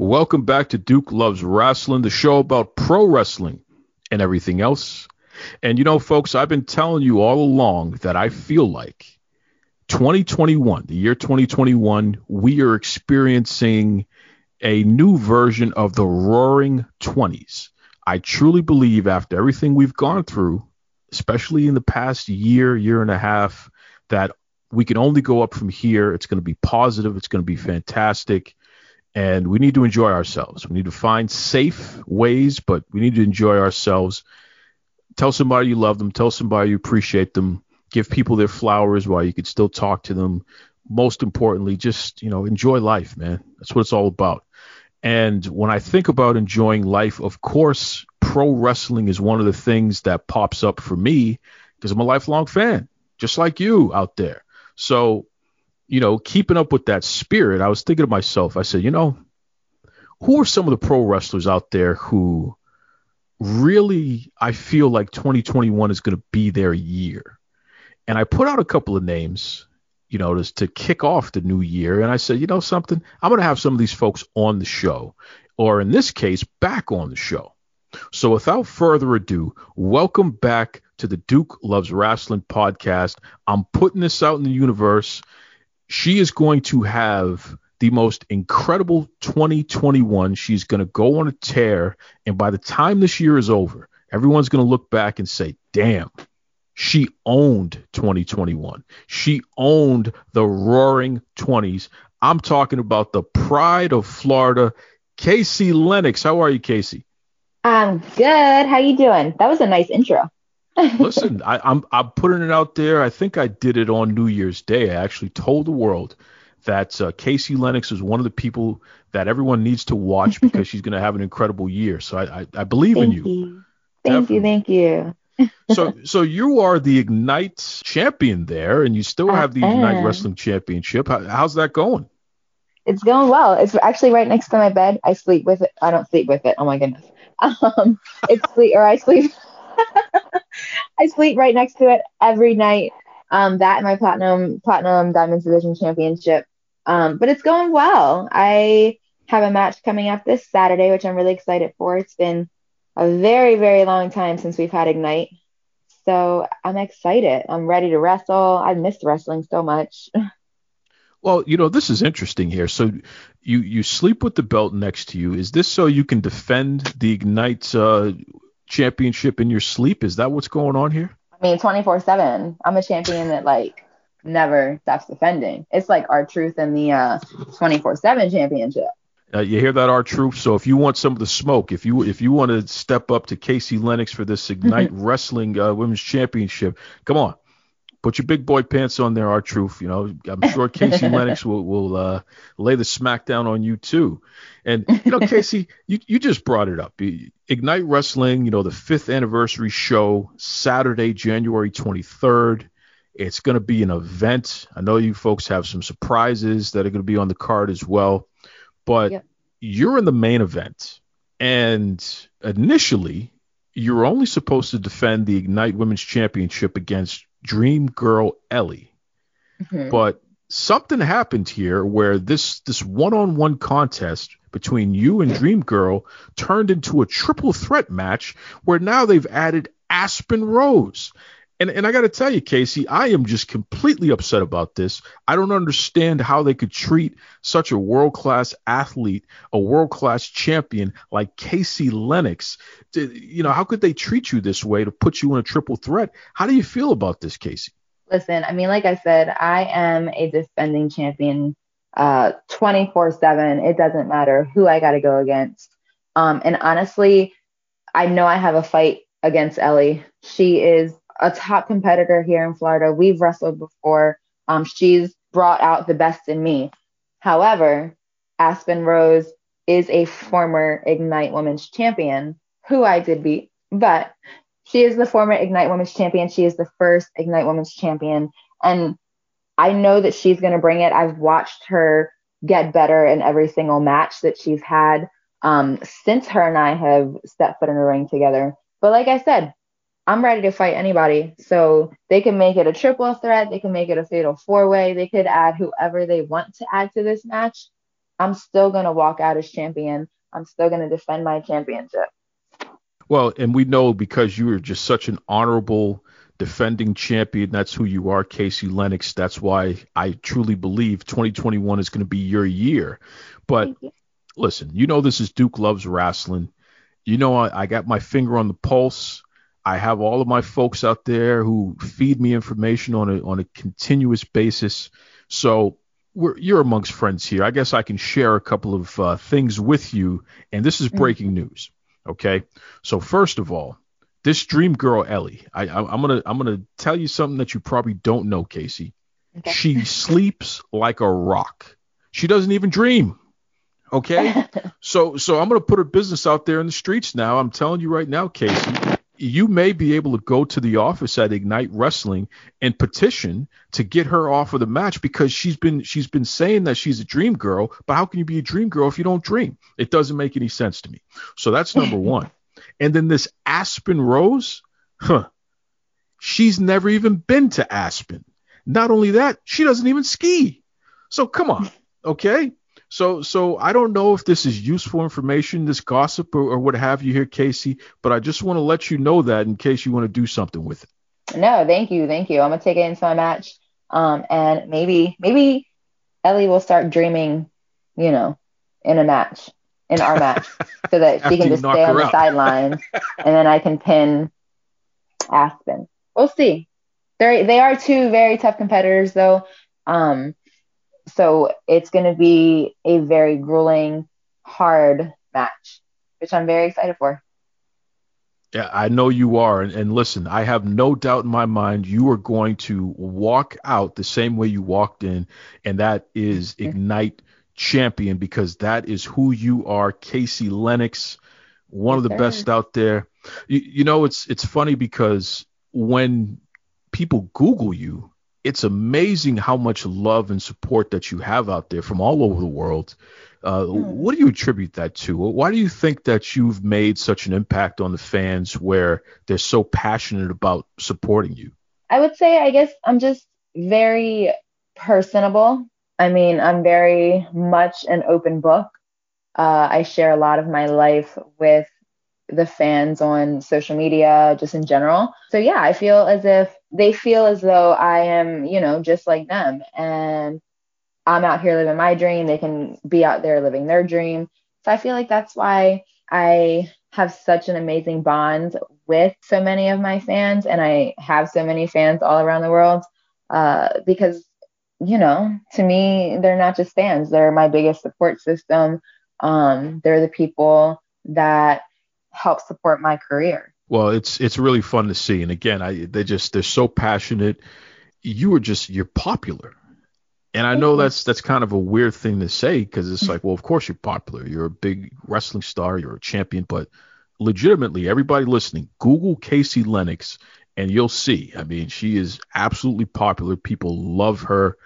Welcome back to Duke Loves Wrestling, the show about pro wrestling and everything else. And you know, folks, I've been telling you all along that I feel like 2021, the year 2021, we are experiencing a new version of the roaring 20s. I truly believe after everything we've gone through, especially in the past year, year and a half, that we can only go up from here. It's going to be positive, it's going to be fantastic and we need to enjoy ourselves. We need to find safe ways, but we need to enjoy ourselves. Tell somebody you love them, tell somebody you appreciate them, give people their flowers while you can still talk to them. Most importantly, just, you know, enjoy life, man. That's what it's all about. And when I think about enjoying life, of course, pro wrestling is one of the things that pops up for me because I'm a lifelong fan, just like you out there. So you know, keeping up with that spirit, I was thinking to myself, I said, you know, who are some of the pro wrestlers out there who really I feel like 2021 is going to be their year? And I put out a couple of names, you know, to, to kick off the new year. And I said, you know, something, I'm going to have some of these folks on the show, or in this case, back on the show. So without further ado, welcome back to the Duke Loves Wrestling podcast. I'm putting this out in the universe she is going to have the most incredible 2021. She's going to go on a tear. And by the time this year is over, everyone's going to look back and say, damn, she owned 2021. She owned the roaring 20s. I'm talking about the pride of Florida, Casey Lennox. How are you, Casey? I'm good. How you doing? That was a nice intro. Listen, I, I'm I'm putting it out there. I think I did it on New Year's Day. I actually told the world that uh, Casey Lennox is one of the people that everyone needs to watch because she's going to have an incredible year. So I I, I believe thank in you. you. Thank you. Thank you. so so you are the Ignite champion there, and you still have the Ignite. Wrestling Championship. How, how's that going? It's going well. It's actually right next to my bed. I sleep with it. I don't sleep with it. Oh my goodness. Um, it's sleep or I sleep. I sleep right next to it every night. Um, that and my platinum platinum diamonds division championship. Um, but it's going well. I have a match coming up this Saturday, which I'm really excited for. It's been a very very long time since we've had Ignite, so I'm excited. I'm ready to wrestle. I missed wrestling so much. Well, you know, this is interesting here. So you you sleep with the belt next to you. Is this so you can defend the Ignite uh, championship in your sleep? Is that what's going on here? I mean, 24 7. I'm a champion that, like, never stops defending. It's like R-Truth in the uh 24 7 championship. Uh, you hear that, R-Truth? So if you want some of the smoke, if you if you want to step up to Casey Lennox for this Ignite Wrestling uh, Women's Championship, come on, put your big boy pants on there, R-Truth. You know, I'm sure Casey Lennox will will uh, lay the smackdown on you too. And you know, Casey, you you just brought it up. Ignite Wrestling, you know, the fifth anniversary show, Saturday, January 23rd. It's going to be an event. I know you folks have some surprises that are going to be on the card as well but Yep. you're in the main event. And initially, you're only supposed to defend the Ignite Women's Championship against Dream Girl Ellie. Mhm. But something happened here where this this one-on-one contest between you and Dream Girl turned into a triple threat match where now they've added Aspen Rose. And and I got to tell you, Casey, I am just completely upset about this. I don't understand how they could treat such a world-class athlete, a world-class champion like Casey Lennox. To- You know, how could they treat you this way to put you in a triple threat? How do you feel about this, Casey? Listen, I mean, like I said, I am a defending champion uh 24 7. It doesn't matter who I got to go against. Um, and honestly, I know I have a fight against Ellie. She is a top competitor here in Florida. We've wrestled before. Um, she's brought out the best in me. However, Aspen Rose is a former Ignite Women's Champion who I did beat, but she is the former Ignite Women's Champion. She is the first Ignite Women's Champion. And I know that she's going to bring it. I've watched her get better in every single match that she's had um, since her and I have stepped foot in the ring together. But like I said, I'm ready to fight anybody. So they can make it a triple threat. They can make it a fatal four way. They could add whoever they want to add to this match. I'm still going to walk out as champion. I'm still going to defend my championship. Well, and we know because you are just such an honorable defending champion. That's who you are, Casey Lennox. That's why I truly believe 2021 is going to be your year. But you. listen, you know this is Duke Loves Wrestling. You know I, I got my finger on the pulse. I have all of my folks out there who feed me information on a on a continuous basis. So you're amongst friends here. I guess I can share a couple of uh, things with you. And this is mm. breaking mm-hmm. news. Okay. So first of all, this dream girl Ellie, I, I, am gonna I'm gonna tell you something that you probably don't know, Casey. Okay. She sleeps like a rock. She doesn't even dream. Okay. so so I'm gonna put her business out there in the streets now. I'm telling you right now, Casey you may be able to go to the office at Ignite Wrestling and petition to get her off of the match because she's been she's been saying that she's a dream girl, but how can you be a dream girl if you don't dream? It doesn't make any sense to me. So that's number one. And then this Aspen Rose, huh? She's never even been to Aspen. Not only that, she doesn't even ski. So come on, okay? So, so I don't know if this is useful information, this gossip or, or what have you here, Casey, but I just want to let you know that in case you want to do something with it. No, thank you, thank you. I'm gonna take it into my match, um, and maybe, maybe Ellie will start dreaming, you know, in a match, in our match, so that she can just stay on the sidelines, and then I can pin Aspen. We'll see. They they are two very tough competitors, though. Um, so it's going to be a very grueling, hard match, which I'm very excited for. Yeah, I know you are. And, and, listen, I have no doubt in my mind you are going to walk out the same way you walked in, and that is mm-hmm. Ignite champion because that is who you are, Casey Lennox, one yes, of the sir. best out there. You, you know, it's it's funny because when people Google you, it's amazing how much love and support that you have out there from all over the world. Uh, hmm. What do you attribute that to? Why do you think that you've made such an impact on the fans where they're so passionate about supporting you? I would say, I guess I'm just very personable. I mean, I'm very much an open book. Uh, I share a lot of my life with the fans on social media, just in general. So, yeah, I feel as if they feel as though I am, you know, just like them. And I'm out here living my dream. They can be out there living their dream. So I feel like that's why I have such an amazing bond with so many of my fans. And I have so many fans all around the world uh, because, you know, to me, they're not just fans, they're my biggest support system. Um, they're the people that help support my career. Well, it's it's really fun to see, and again, I they just they're so passionate. You are just you're popular, and I know that's that's kind of a weird thing to say because it's mm-hmm. like, well, of course you're popular. You're a big wrestling star. You're a champion, but legitimately, everybody listening, Google Casey Lennox, and you'll see. I mean, she is absolutely popular. People love her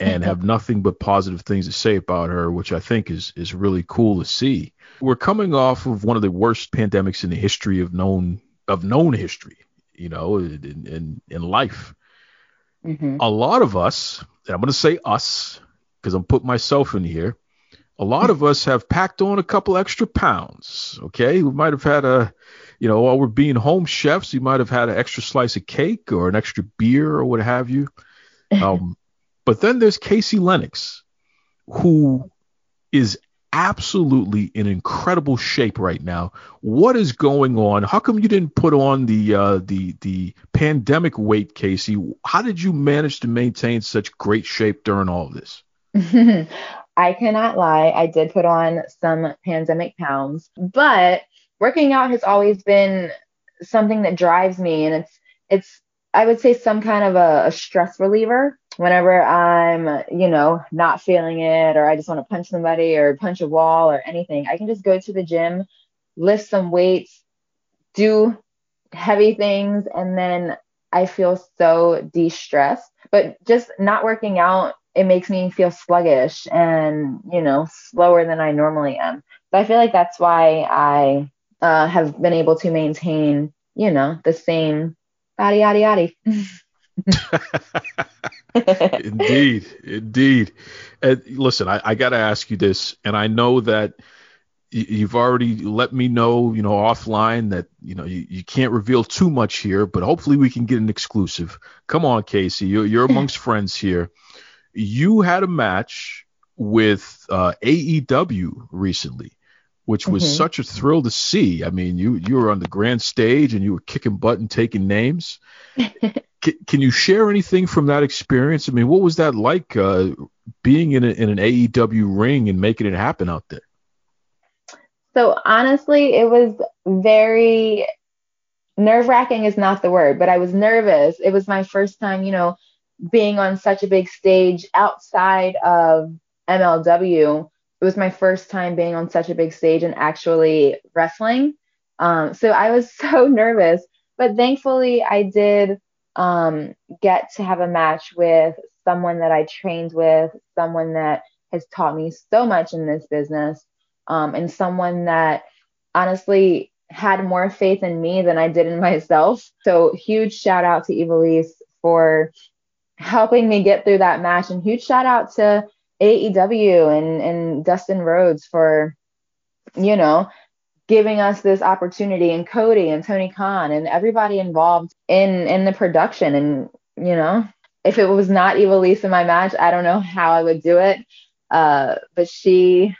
and have nothing but positive things to say about her, which I think is is really cool to see. We're coming off of one of the worst pandemics in the history of known of known history, you know, in in, in life. Mm-hmm. A lot of us, and I'm going to say us because I'm putting myself in here. A lot of us have packed on a couple extra pounds. Okay, we might have had a, you know, while we're being home chefs, you might have had an extra slice of cake or an extra beer or what have you. Um, but then there's Casey Lennox, who is absolutely in incredible shape right now. What is going on? How come you didn't put on the uh, the the pandemic weight, Casey? How did you manage to maintain such great shape during all of this? I cannot lie. I did put on some pandemic pounds, but working out has always been something that drives me, and it's it's I would say some kind of a, a stress reliever whenever I'm, you know, not feeling it or I just want to punch somebody or punch a wall or anything. I can just go to the gym, lift some weights, do heavy things, and then I feel so de stressed. But just not working out, it makes me feel sluggish and, you know, slower than I normally am. So I feel like that's why I uh, have been able to maintain, you know, the same body, yada, yada. indeed, indeed. And listen, I, I got to ask you this, and I know that you've already let me know, you know, offline that you know you, you can't reveal too much here, but hopefully we can get an exclusive. Come on, Casey, you're, you're amongst friends here. You had a match with uh, AEW recently, which was mm-hmm. such a thrill to see. I mean, you you were on the grand stage and you were kicking butt and taking names. can, can, you share anything from that experience? I mean, what was that like uh, being in, a, in an AEW ring and making it happen out there? So honestly, it was very nerve wracking is not the word, but I was nervous. It was my first time, you know, being on such a big stage outside of MLW. It was my first time being on such a big stage and actually wrestling. Um, so I was so nervous, but thankfully I did um, get to have a match with someone that I trained with, someone that has taught me so much in this business, um, and someone that honestly had more faith in me than I did in myself. So huge shout out to Ivelisse for helping me get through that match, and huge shout out to AEW and and Dustin Rhodes for you know giving us this opportunity and Cody and Tony Khan and everybody involved in in the production. And you know if it was not Ivelisse in my match I don't know how I would do it. Uh, but she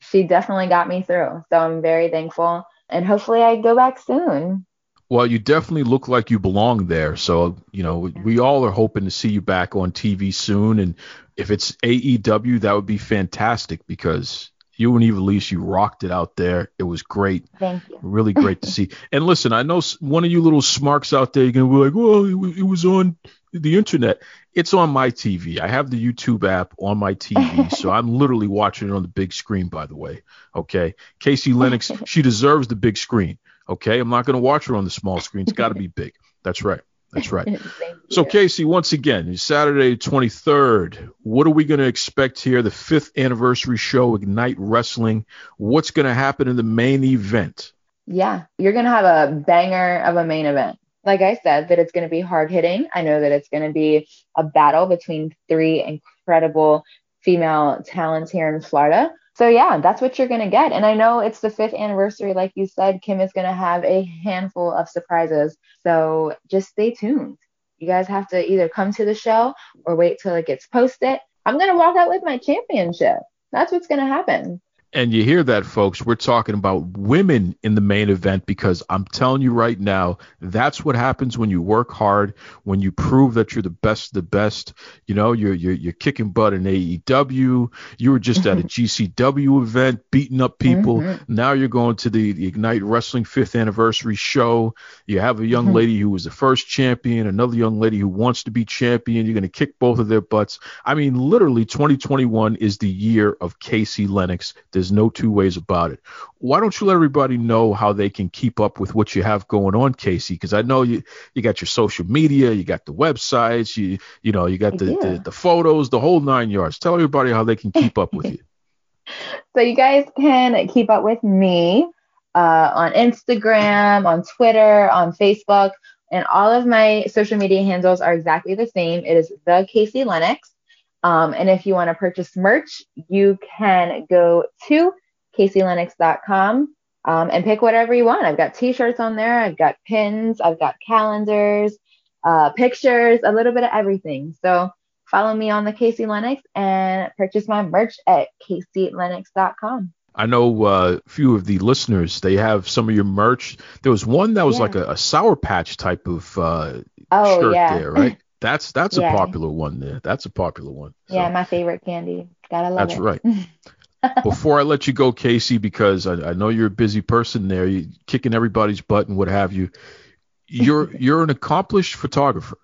she definitely got me through. So I'm very thankful. And hopefully I go back soon. Well, you definitely look like you belong there. So, you know, we all are hoping to see you back on TV soon. And if it's AEW, that would be fantastic because you and Ivelisse, you rocked it out there. It was great. Thank you. Really great to see. And listen, I know one of you little smarks out there, you're going to be like, well, it was on the internet. It's on my TV. I have the YouTube app on my TV. so I'm literally watching it on the big screen, by the way. Okay. Casey Lennox, she deserves the big screen. Okay. I'm not going to watch her on the small screen. It's got to be big. That's right. That's right. so, Casey, once again, Saturday, 23rd. What are we going to expect here? The fifth anniversary show, Ignite Wrestling. What's going to happen in the main event? Yeah, you're going to have a banger of a main event. Like I said, that it's going to be hard hitting. I know that it's going to be a battle between three incredible female talents here in Florida so yeah, that's what you're gonna get. And I know it's the fifth anniversary, like you said, Kim is gonna have a handful of surprises. So just stay tuned. You guys have to either come to the show or wait till it gets posted. I'm gonna walk out with my championship. That's what's gonna happen. And you hear that, folks. We're talking about women in the main event because I'm telling you right now, that's what happens when you work hard, when you prove that you're the best of the best. You know, you're you're, you're kicking butt in AEW. You were just at a GCW event, beating up people. Mm-hmm. Now you're going to the, the, Ignite Wrestling fifth anniversary show. You have a young mm-hmm. lady who was the first champion, another young lady who wants to be champion. You're going to kick both of their butts. I mean, literally, 2021 is the year of Casey Lennox. There's no two ways about it. Why don't you let everybody know how they can keep up with what you have going on, Casey? Because I know you you got your social media, you got the websites, you you know you got the, the, the photos, the whole nine yards. Tell everybody how they can keep up with you. So you guys can keep up with me uh, on Instagram, on Twitter, on Facebook, and all of my social media handles are exactly the same. It is the Casey Lennox. Um, and if you want to purchase merch, you can go to CaseyLennox.com um, and pick whatever you want. I've got t-shirts on there. I've got pins. I've got calendars, uh, pictures, a little bit of everything. So follow me on the Casey Lennox and purchase my merch at CaseyLennox.com. I know uh, a few of the listeners, they have some of your merch. There was one that was yeah. like a, a, Sour Patch type of uh, oh, shirt yeah. there, right? That's that's yeah. a popular one there. That's a popular one. So. Yeah, my favorite candy. Gotta love that's it. That's right. before I let you go, Casey, because I, I know you're a busy person there, you kicking everybody's butt and what have you. You're you're an accomplished photographer.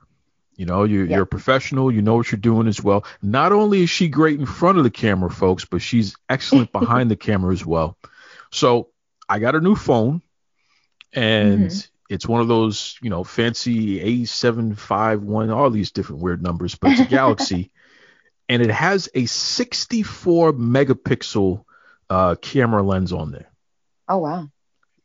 You know, you're, you're a professional. You know what you're doing as well. Not only is she great in front of the camera, folks, but she's excellent behind the camera as well. So I got a new phone, and Mhm. It's one of those, you know, fancy A751, all these different weird numbers, but it's a Galaxy, and it has a 64 megapixel uh, camera lens on there. Oh wow.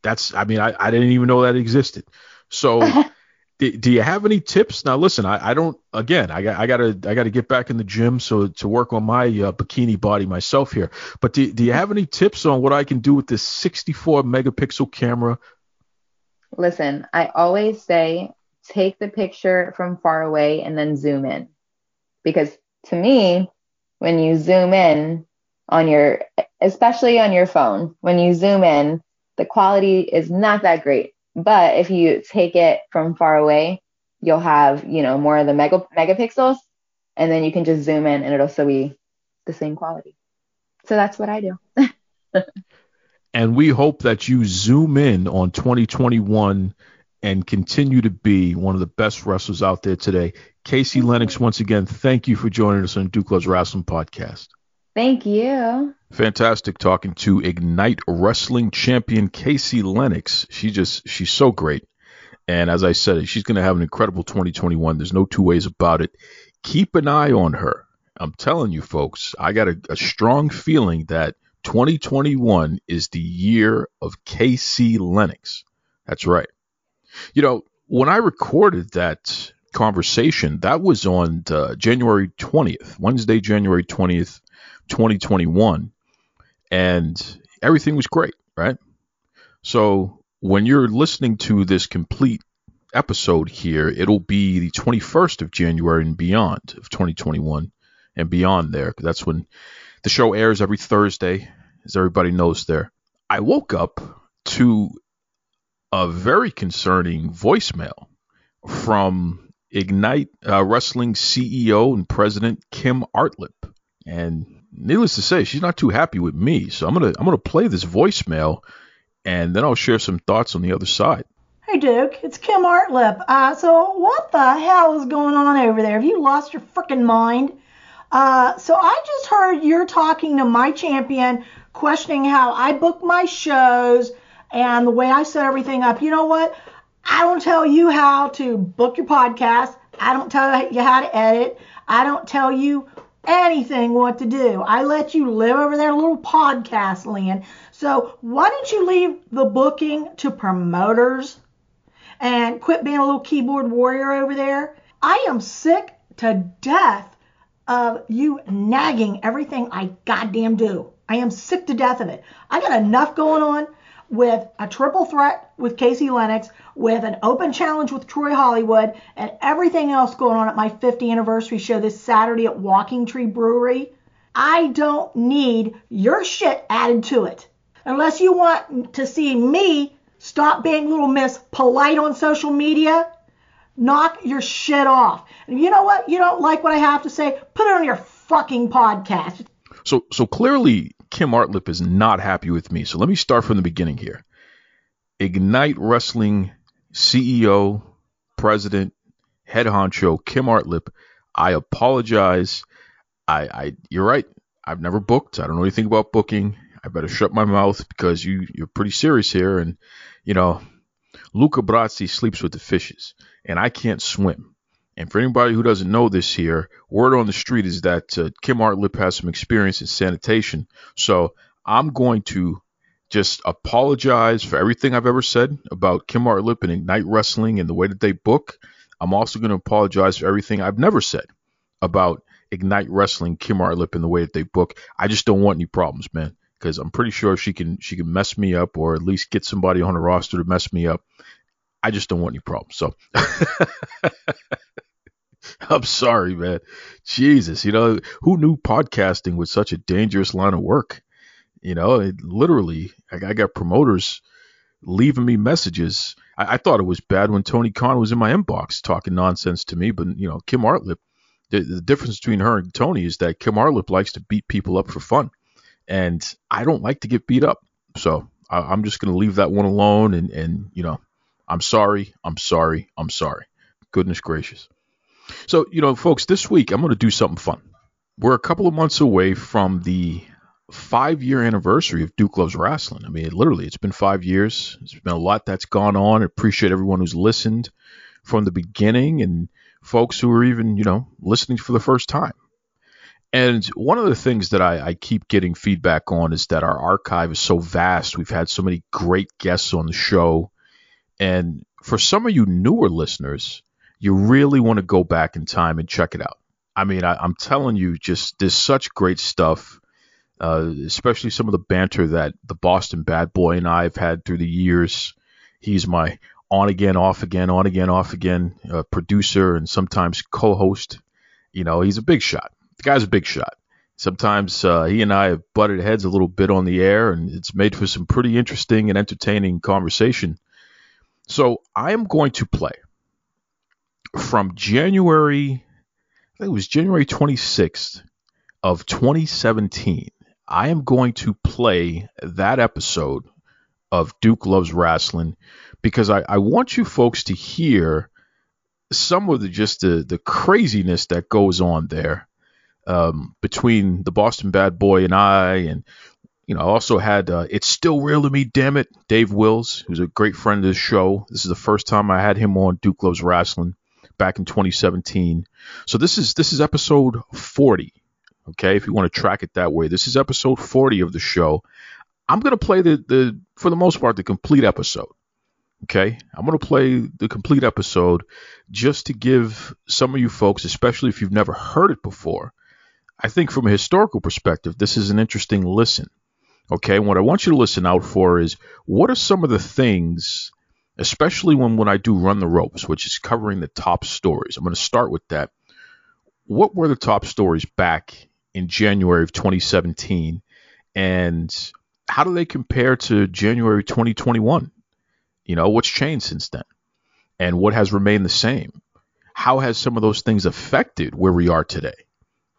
That's, I mean, I, I didn't even know that existed. So, do, do you have any tips? Now, listen, I, I don't. Again, I got, I gotta, I gotta get back in the gym so to work on my uh, bikini body myself here. But do, do you have any tips on what I can do with this 64 megapixel camera? Listen, I always say take the picture from far away and then zoom in. Because to me, when you zoom in on your, especially on your phone, when you zoom in, the quality is not that great. But if you take it from far away, you'll have, you know, more of the mega megapixels and then you can just zoom in and it'll still be the same quality. So that's what I do. and we hope that you zoom in on 2021 and continue to be one of the best wrestlers out there today. Casey Lennox, once again, thank you for joining us on Duke Loves Wrestling podcast. Thank you. Fantastic talking to Ignite Wrestling champion Casey Lennox. She just she's so great. And as I said, she's going to have an incredible 2021. There's no two ways about it. Keep an eye on her. I'm telling you, folks, I got a, a strong feeling that 2021 is the year of Casey Lennox. That's right. You know, when I recorded that conversation, that was on uh, January 20th, Wednesday, January 20th, 2021. And everything was great, right? So when you're listening to this complete episode here, it'll be the 21st of January and beyond of 2021 and beyond there. That's when the show airs every Thursday, as everybody knows there. I woke up to a very concerning voicemail from Ignite uh, Wrestling CEO and President Kim Artlip. And needless to say, she's not too happy with me. So I'm gonna I'm gonna play this voicemail, and then I'll share some thoughts on the other side. Hey Duke, it's Kim Artlip. Uh, so what the hell is going on over there? Have you lost your freaking mind? Uh, so I just heard you're talking to my champion, questioning how I book my shows and the way I set everything up. You know what? I don't tell you how to book your podcast. I don't tell you how to edit. I don't tell you anything what to do. I let you live over there little podcast land. So why don't you leave the booking to promoters and quit being a little keyboard warrior over there? I am sick to death of you nagging everything I goddamn do. I am sick to death of it. I got enough going on with a triple threat with Casey Lennox, with an open challenge with Troy Hollywood, and everything else going on at my 50th anniversary show this Saturday at Walking Tree Brewery. I don't need your shit added to it. Unless you want to see me stop being little miss polite on social media, knock your shit off. And you know what? You don't like what I have to say? Put it on your fucking podcast. So so clearly Kim Artlip is not happy with me. So let me start from the beginning here. Ignite Wrestling CEO, President, Head Honcho Kim Artlip, I apologize. I, I you're right. I've never booked. I don't know anything about booking. I better shut my mouth because you you're pretty serious here. And you know, Luca Brasi sleeps with the fishes, and I can't swim. And for anybody who doesn't know this here, word on the street is that uh, Kim Artlip has some experience in sanitation. So I'm going to just apologize for everything I've ever said about Kim Artlip and Ignite Wrestling and the way that they book. I'm also going to apologize for everything I've never said about Ignite Wrestling, Kim Artlip, and the way that they book. I just don't want any problems, man, because I'm pretty sure she can she can mess me up or at least get somebody on the roster to mess me up. I just don't want any problems. So I'm sorry, man. Jesus, you know, who knew podcasting was such a dangerous line of work? You know, it literally, I, got promoters leaving me messages. I, I thought it was bad when Tony Khan was in my inbox talking nonsense to me, but you know, Kim Artlip, the, the difference between her and Tony is that Kim Artlip likes to beat people up for fun. and I don't like to get beat up. So I, I'm just going to leave that one alone. And, and, you know, I'm sorry. I'm sorry. I'm sorry. Goodness gracious. So, you know, folks, this week I'm going to do something fun. We're a couple of months away from the five year anniversary of Duke Loves Wrestling. I mean, it, literally, it's been five years. It's been a lot that's gone on. I appreciate everyone who's listened from the beginning and folks who are even, you know, listening for the first time. And one of the things that I, I, keep getting feedback on is that our archive is so vast. We've had so many great guests on the show. And for some of you newer listeners, you really want to go back in time and check it out. I mean, I, am telling you, just there's such great stuff, uh, especially some of the banter that the Boston Bad Boy and I have had through the years. He's my on again, off again, on again, off again uh, producer and sometimes co host. You know, he's a big shot the guy's a big shot. Sometimes uh, he and I have butted heads a little bit on the air, and it's made for some pretty interesting and entertaining conversation. So I am going to play from January, I think it was January 26th of 2017. I am going to play that episode of Duke Loves Wrestling because I, I want you folks to hear some of the just the, the craziness that goes on there um, between the Boston Bad Boy and I, and you know, I also had uh, "It's Still Real to Me," damn it, Dave Wills, who's a great friend of the show. This is the first time I had him on Duke Loves Wrestling back in 2017. So this is this is episode 40. Okay, if you want to track it that way, this is episode 40 of the show. I'm gonna play the the for the most part the complete episode. Okay, I'm gonna play the complete episode just to give some of you folks, especially if you've never heard it before, I think from a historical perspective, this is an interesting listen. Okay, what I want you to listen out for is what are some of the things, especially when, when I do run the ropes, which is covering the top stories. I'm going to start with that. What were the top stories back in January of 2017, and how do they compare to January 2021? You know, what's changed since then, and what has remained the same? How has some of those things affected where we are today?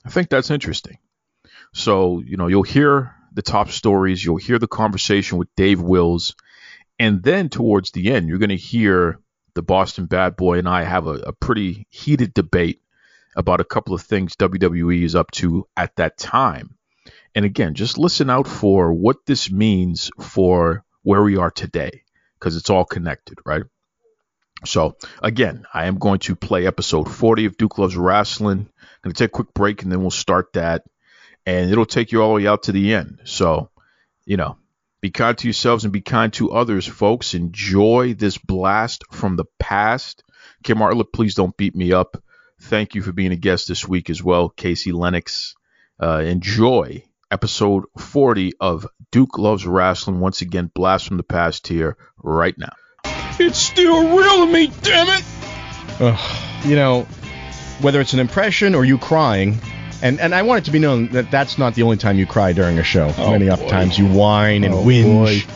I think that's interesting. So, you know, you'll hear the top stories, you'll hear the conversation with Dave Wills, and then towards the end, you're going to hear the Boston Bad Boy and I have a, a pretty heated debate about a couple of things WWE is up to at that time. And again, just listen out for what this means for where we are today, because it's all connected, right? So again, I am going to play episode 40 of Duke Loves Wrestling. I'm going to take a quick break and then we'll start that. And it'll take you all the way out to the end. So, you know, be kind to yourselves and be kind to others, folks. Enjoy this blast from the past. Kim Artlett, please don't beat me up. Thank you for being a guest this week as well, Casey Lennox. Uh, enjoy episode 40 of Duke Loves Wrestling. Once again, blast from the past here right now. It's still real to me, damn it! Ugh, you know, whether it's an impression or you crying, and and I want it to be known that that's not the only time you cry during a show. Oh, Many boy. times you whine and Oh, whinge. boy.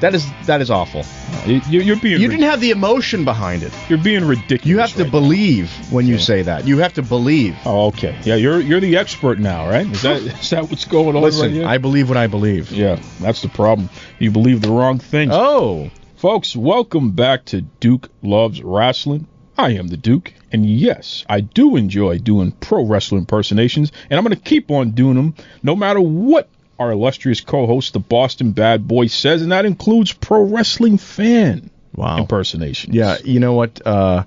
That is that is awful. You, you're being You didn't have the emotion behind it. you're being ridiculous. You have to right believe when you say that. You have to believe. Oh, okay. Yeah, you're you're the expert now, right? Is that is that what's going on right Listen, here? I believe what I believe. yeah, that's the problem. You believe the wrong things. Oh, Folks, welcome back to Duke Loves Wrestling. I am the Duke, and yes, I do enjoy doing pro wrestling impersonations, and I'm going to keep on doing them no matter what our illustrious co host, the Boston Bad Boy, says, and that includes pro wrestling fan wow. impersonations. Yeah, you know what? Uh,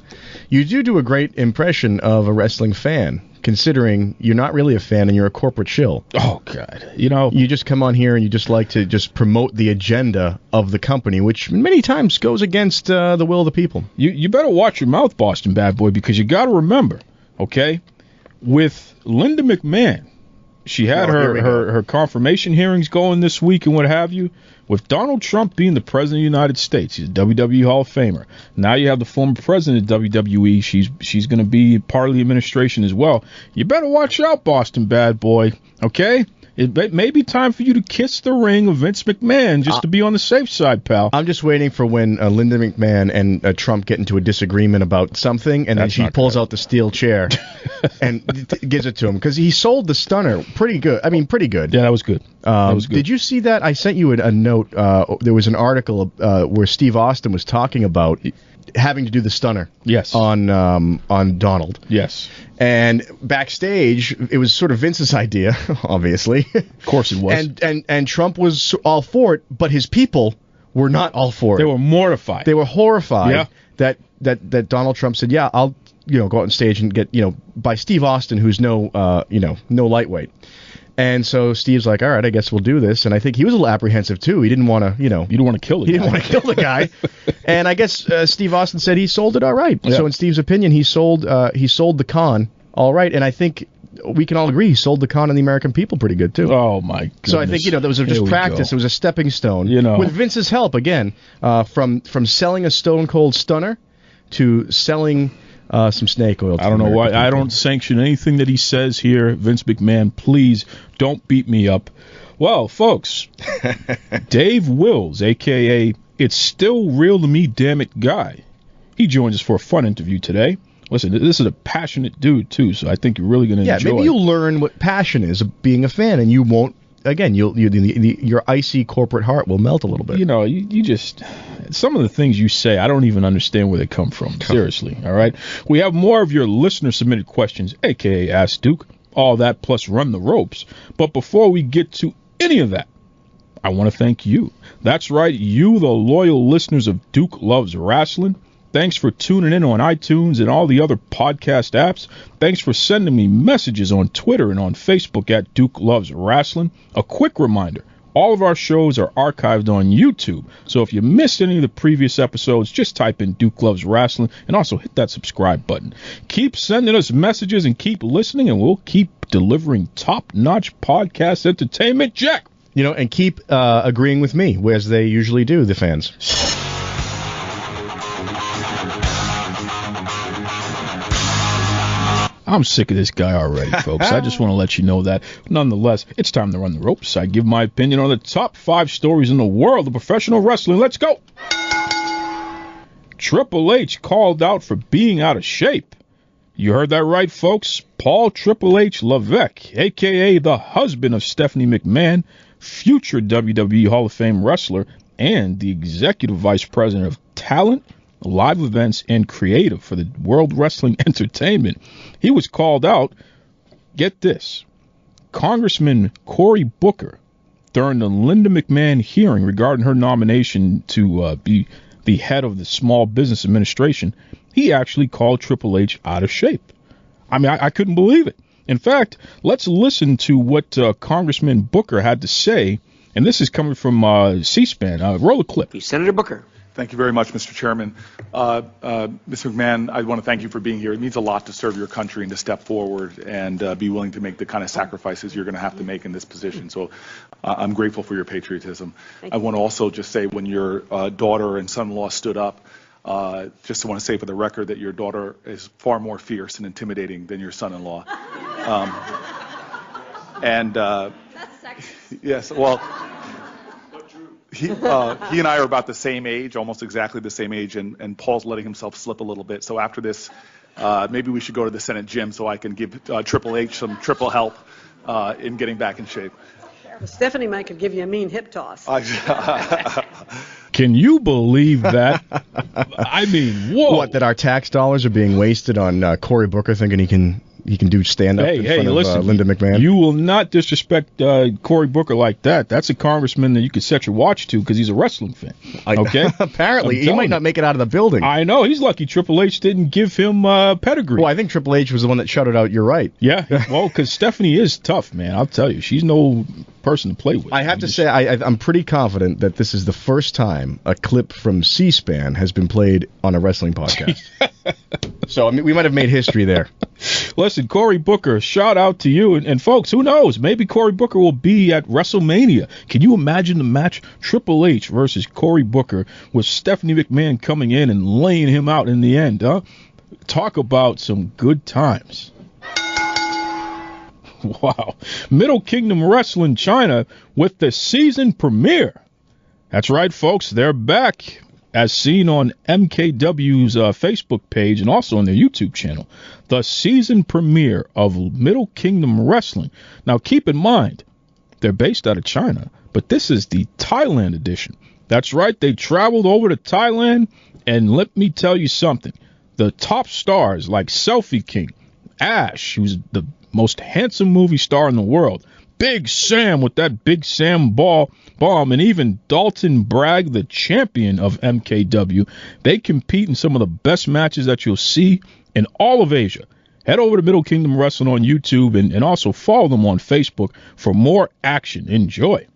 you do do a great impression of a wrestling fan, considering you're not really a fan and you're a corporate shill. Oh, God. You know, You just come on here and you just like to just promote the agenda of the company, which many times goes against uh, the will of the people. you, you better watch your mouth, Boston Bad Boy, because you got to remember, okay, with Linda McMahon, she had Oh, her, her, her confirmation hearings going this week and what have you. With Donald Trump being the president of the United States, he's a WWE Hall of Famer. Now you have the former president of WWE. She's she's going to be part of the administration as well. You better watch out, Boston Bad Boy. Okay, It may, be time for you to kiss the ring of Vince McMahon just to be on the safe side, pal. I'm just waiting for when uh, Linda McMahon and uh, Trump get into a disagreement about something, and then she pulls good. out the steel chair and t- gives it to him because he sold the stunner pretty good. I mean, pretty good. yeah, that was good. that Um, was good. Did you see that? I sent you a, a note. Uh, there was an article uh, where Steve Austin was talking about having to do the stunner. Yes. On um, on Donald. Yes. And backstage, it was sort of Vince's idea, obviously. Of course it was. And and and Trump was all for it, but his people were not all for it. they were mortified. They were horrified Yeah. that that that Donald Trump said, "Yeah, I'll you know go out on stage and get you know by Steve Austin, who's no uh, you know no lightweight." And so Steve's like, "All right, I guess we'll do this." And I think he was a little apprehensive too. He didn't want to you know you don't want to kill the he guy. didn't want to kill the guy. and I guess uh, Steve Austin said he sold it all right. Yeah. So in Steve's opinion, he sold uh, he sold the con all right. And I think we can all agree he sold the con on the American people pretty good too. Oh my goodness. So I think you know that was just practice. go. It was a stepping stone. You know. with Vince's help again, uh, from from selling a Stone Cold Stunner to selling uh, some snake oil. To I don't know why I don't sanction anything that he says here. Vince McMahon, please don't beat me up. Well, folks, Dave Wills, aka It's Still Real to Me, Damn It Guy. He joins us for a fun interview today. Listen, this is a passionate dude too, so I think you're really going to Yeah, enjoy. Yeah, maybe you'll learn what passion is of being a fan, and you won't. Again, you'll you, the, the, your icy corporate heart will melt a little bit. you know, you, you just some of the things you say, I don't even understand where they come from. Seriously, all right. We have more of your listener submitted questions, aka Ask Duke, all that plus run the ropes. But before we get to any of that, I want to thank you. That's right, you, the loyal listeners of Duke Loves Wrestling. Thanks for tuning in on iTunes and all the other podcast apps. Thanks for sending me messages on Twitter and on Facebook at Duke Loves Wrestling. A quick reminder all of our shows are archived on YouTube, so if you missed any of the previous episodes, just type in Duke Loves Wrestling and also hit that subscribe button. Keep sending us messages and keep listening, and we'll keep delivering top notch podcast entertainment. Jack. You know, and keep uh, agreeing with me, as they usually do, the fans. I'm sick of this guy already, folks. I just want to let you know that. Nonetheless, it's time to run the ropes. I give my opinion on the top five stories in the world of professional wrestling. Let's go. Triple H called out for being out of shape. You heard that right, folks. Paul Triple H Levesque, aka the husband of Stephanie McMahon, future WWE Hall of Fame wrestler, and the executive vice president of talent, live events, and creative for the World Wrestling Entertainment. He was called out. Get this. Congressman Cory Booker, during the Linda McMahon hearing regarding her nomination to uh, be the head of the Small Business Administration, he actually called Triple H out of shape. I mean, I, I couldn't believe it. In fact, let's listen to what uh, Congressman Booker had to say, and this is coming from uh, C-SPAN. Uh, roll a clip. Senator Booker. Thank you very much, Mr. Chairman. Uh, uh, Mr. McMahon, I want to thank you for being here. It means a lot to serve your country and to step forward and uh, be willing to make the kind of sacrifices you're going to have to make in this position. So uh, I'm grateful for your patriotism. I want to also just say when your uh, daughter and son-in-law stood up, uh, just want to say for the record that your daughter is far more fierce and intimidating than your son-in-law. Um, and uh, yes, well, he, uh, he and I are about the same age, almost exactly the same age, and, and Paul's letting himself slip a little bit. So after this, uh, maybe we should go to the Senate gym so I can give uh, Triple H some triple help uh, in getting back in shape. Stephanie might could give you a mean hip toss. Can you believe that? I mean, whoa. What that our tax dollars are being wasted on uh, Cory Booker thinking he can he can do stand up Hey, in hey, front of uh, Linda McMahon. You will not disrespect uh, Cory Booker like that. That's a congressman that you could set your watch to because he's a wrestling fan. Okay. apparently I'm he might you. not make it out of the building. I know he's lucky Triple H didn't give him uh, pedigree. well, I think Triple H was the one that shouted out. You're right. Yeah, well, because Stephanie is tough, man. I'll tell you, she's no person to play with. I have to say, I, I, I'm pretty confident that this is the first time a clip from C-SPAN has been played on a wrestling podcast. so I mean, we might have made history there. Listen, Cory Booker, shout out to you. And, and folks, who knows? Maybe Cory Booker will be at WrestleMania. Can you imagine the match Triple H versus Cory Booker with Stephanie McMahon coming in and laying him out in the end, huh? Talk about some good times. Wow. Middle Kingdom Wrestling China with the season premiere. That's right, folks. They're back as seen on MKW's uh, Facebook page and also on their YouTube channel. The season premiere of Middle Kingdom Wrestling. Now, keep in mind, they're based out of China, but this is the Thailand edition. That's right. They traveled over to Thailand, and let me tell you something. The top stars like Selfie King, Ash, who's the most handsome movie star in the world, Big Sam with that Big Sam ball bomb, and even Dalton Bragg, the champion of MKW. They compete in some of the best matches that you'll see in all of Asia. Head over to Middle Kingdom Wrestling on YouTube and, and also follow them on Facebook for more action. Enjoy.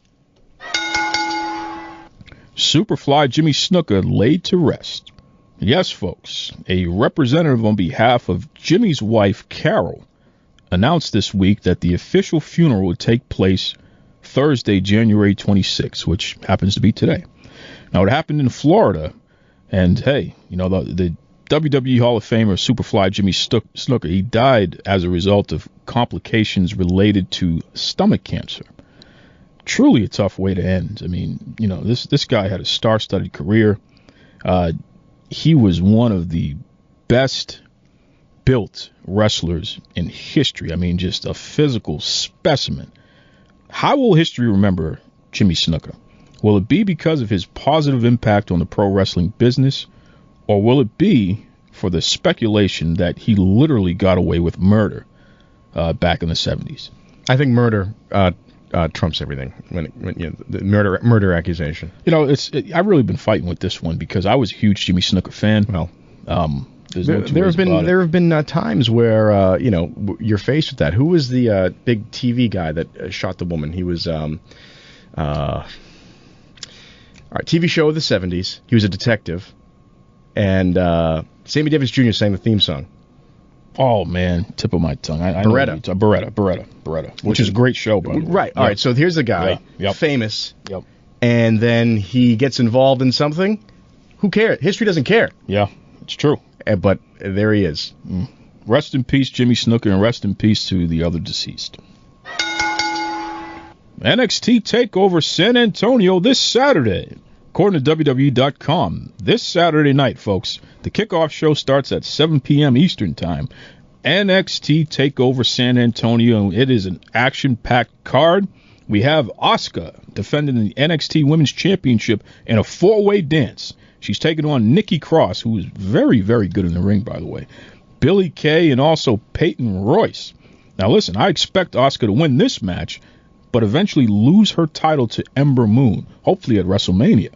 Superfly Jimmy Snuka laid to rest. Yes, folks, a representative on behalf of Jimmy's wife, Carol, announced this week that the official funeral would take place Thursday, January 26, which happens to be today. Now, it happened in Florida, and hey, you know, the, the WWE Hall of Famer Superfly Jimmy Snuka, he died as a result of complications related to stomach cancer. Truly a tough way to end. I mean, you know, this this guy had a star-studded career. Uh, he was one of the best built wrestlers in history. I mean, just a physical specimen. How will history remember Jimmy Snuka? Will it be because of his positive impact on the pro wrestling business, or will it be for the speculation that he literally got away with murder uh, back in the 70s? I think murder uh, uh, trumps everything when, it, when you know, the murder murder accusation. You know, it's it, I've really been fighting with this one because I was a huge Jimmy Snuka fan. Well, um, there, no there have been there have been uh, times where uh, you know w- you're faced with that. Who was the uh, big TV guy that uh, shot the woman? He was um, uh, all right, TV show of the '70s. He was a detective, and uh, Sammy Davis Jr. sang the theme song. Oh man, tip of my tongue. I, I Baretta. Know Baretta, Baretta, Baretta, which is a great show, by the way. Right. All Yep. right. So here's the guy, Yeah, yep. famous, Yep. and then he gets involved in something. Who cares? History doesn't care. Yeah, it's true. Uh, But there he is. Rest in peace, Jimmy Snuka, and rest in peace to the other deceased. NXT Takeover San Antonio this Saturday. According to WWE.com, this Saturday night, folks, the kickoff show starts at 7 p.m. Eastern Time. NXT Takeover San Antonio. It is an action-packed card. We have Asuka defending the NXT Women's Championship in a four-way dance. She's taking on Nikki Cross, who is very, very good in the ring, by the way. Billy Kay and also Peyton Royce. Now, listen, I expect Asuka to win this match, but eventually lose her title to Ember Moon, hopefully at WrestleMania.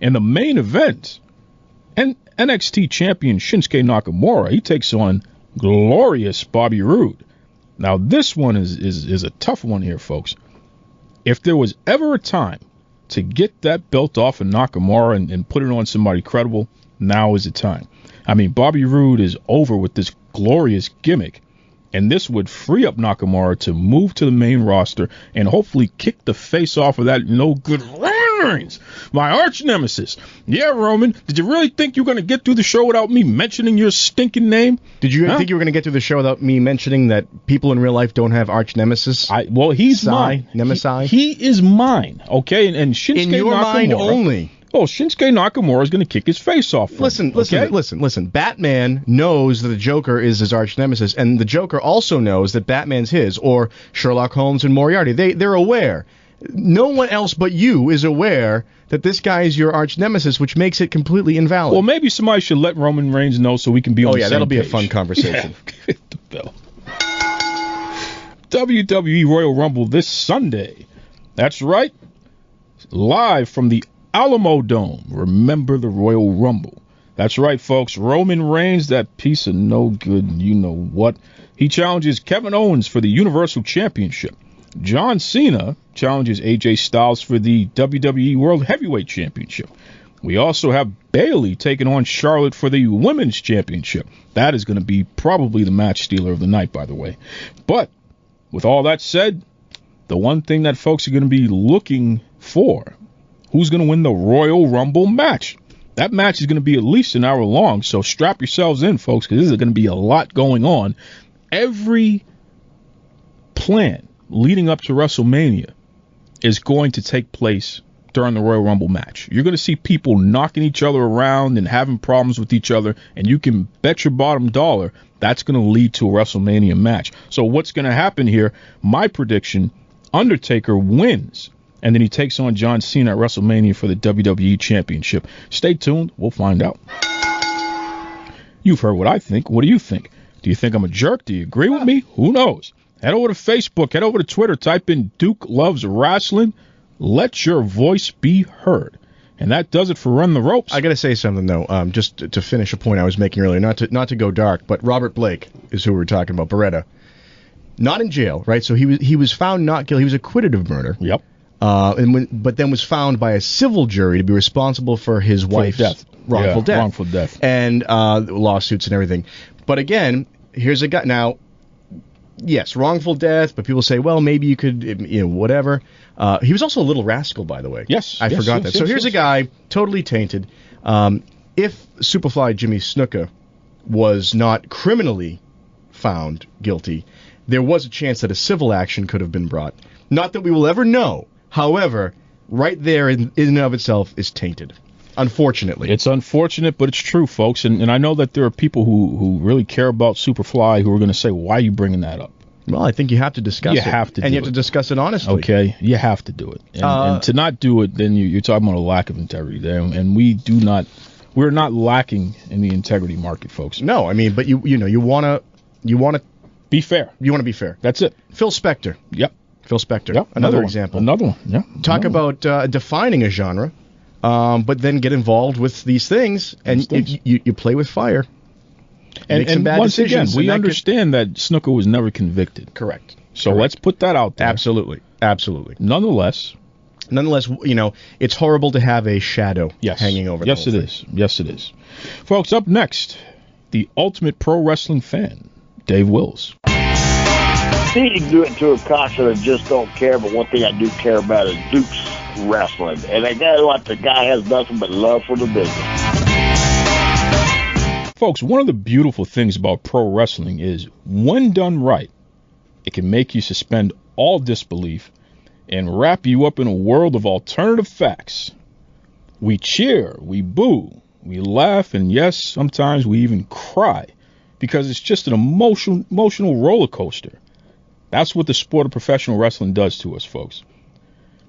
In the main event, N- NXT champion Shinsuke Nakamura, he takes on glorious Bobby Roode. Now, this one is, is, is a tough one here, folks. If there was ever a time to get that belt off of Nakamura and, and put it on somebody credible, now is the time. I mean, Bobby Roode is over with this glorious gimmick, and this would free up Nakamura to move to the main roster and hopefully kick the face off of that no good Reigns, my arch nemesis. Yeah, Roman, did you really think you were going to get through the show without me mentioning your stinking name? Did you Huh? think you were going to get through the show without me mentioning that people in real life don't have arch nemesis? I well, he's Sai, mine. Nemesi? He, he is mine. Okay, and, and Shinsuke in your Nakamura. mind only. Oh, Shinsuke Nakamura is going to kick his face off. for Listen, me, listen, okay? listen, listen. Batman knows that the Joker is his arch nemesis, and the Joker also knows that Batman's his, or Sherlock Holmes and Moriarty. They they're aware. No one else but you is aware that this guy is your arch nemesis, which makes it completely invalid. Well, maybe somebody should let Roman Reigns know so we can be on oh the yeah, same that'll be a fun conversation. Yeah, the bell. WWE Royal Rumble this Sunday. That's right. Live from the Alamo Dome. Remember the Royal Rumble. That's right, folks. Roman Reigns, that piece of no good, you know what. He challenges Kevin Owens for the Universal Championship. John Cena challenges AJ Styles for the WWE World Heavyweight Championship. We also have Bayley taking on Charlotte for the Women's Championship. That is going to be probably the match stealer of the night, by the way. But with all that said, the one thing that folks are going to be looking for who's going to win the Royal Rumble match. That match is going to be at least an hour long, so strap yourselves in, folks, because this is going to be a lot going on. Every plan leading up to WrestleMania is going to take place during the Royal Rumble match. You're going to see people knocking each other around and having problems with each other, and you can bet your bottom dollar that's going to lead to a WrestleMania match. So, what's going to happen here? My prediction Undertaker wins, and then he takes on John Cena at WrestleMania for the WWE Championship. Stay tuned, we'll find out. You've heard what I think. What do you think? Do you think I'm a jerk? Do you agree with me? Who knows? Head over to Facebook, head over to Twitter, type in Duke Loves Wrestling. Let your voice be heard. And that does it for Run the Ropes. I got to say something though, um, just to, to finish a point I was making earlier, not to not to go dark, but Robert Blake is who we were talking about, Baretta, not in jail, right? So he was he was found not guilty. He was acquitted of murder. Yep. Uh, and when, but then was found by a civil jury to be responsible for his wife's death. wrongful Yeah, death, wrongful death. and uh, lawsuits and everything. But again, here's a guy now. Yes, wrongful death, but people say, well, maybe you could, you know, whatever. Uh, he was also a little rascal, by the way. Yes, I yes, forgot yes, that. So yes, here's yes. a guy totally tainted. Um, if Superfly Jimmy Snuka was not criminally found guilty, there was a chance that a civil action could have been brought. Not that we will ever know. However, right there in, in and of itself is tainted. Unfortunately. It's unfortunate, but it's true, folks. And, and I know that there are people who, who really care about Superfly who are going to say, why are you bringing that up? well, I think you have to discuss You it. You have to And you have it. to discuss it honestly. Okay, you have to do it, and, Uh, and to not do it, then you, you're talking about a lack of integrity there, and we do not, we're not lacking in the integrity market, folks. No, I mean, but you you know, you want to you want to Be fair. you want to be fair. That's it. Phil Spector. Yep. Phil Spector. Yep. Another, one. example. Another one. Yeah. Talk about uh, defining a genre, um, but then get involved with these things, and These. You, you, you play with fire. And, and bad once again, we and that could- understand that Snuka was never convicted. Correct. So Correct. let's put that out there. Absolutely. Absolutely. Nonetheless, Nonetheless, you know, it's horrible to have a shadow yes. hanging over. Yes, the it whole is. Yes, it is. Folks, up next, the ultimate pro wrestling fan, Dave Wills. See, you can do it to a concert and just don't care, but one thing I do care about is Duke's wrestling. And I got like the guy has nothing but love for the business. Folks, one of the beautiful things about pro wrestling is when done right, it can make you suspend all disbelief and wrap you up in a world of alternative facts. We cheer, we boo, we laugh, and yes, sometimes we even cry because it's just an emotional, emotional roller coaster. That's what the sport of professional wrestling does to us, folks.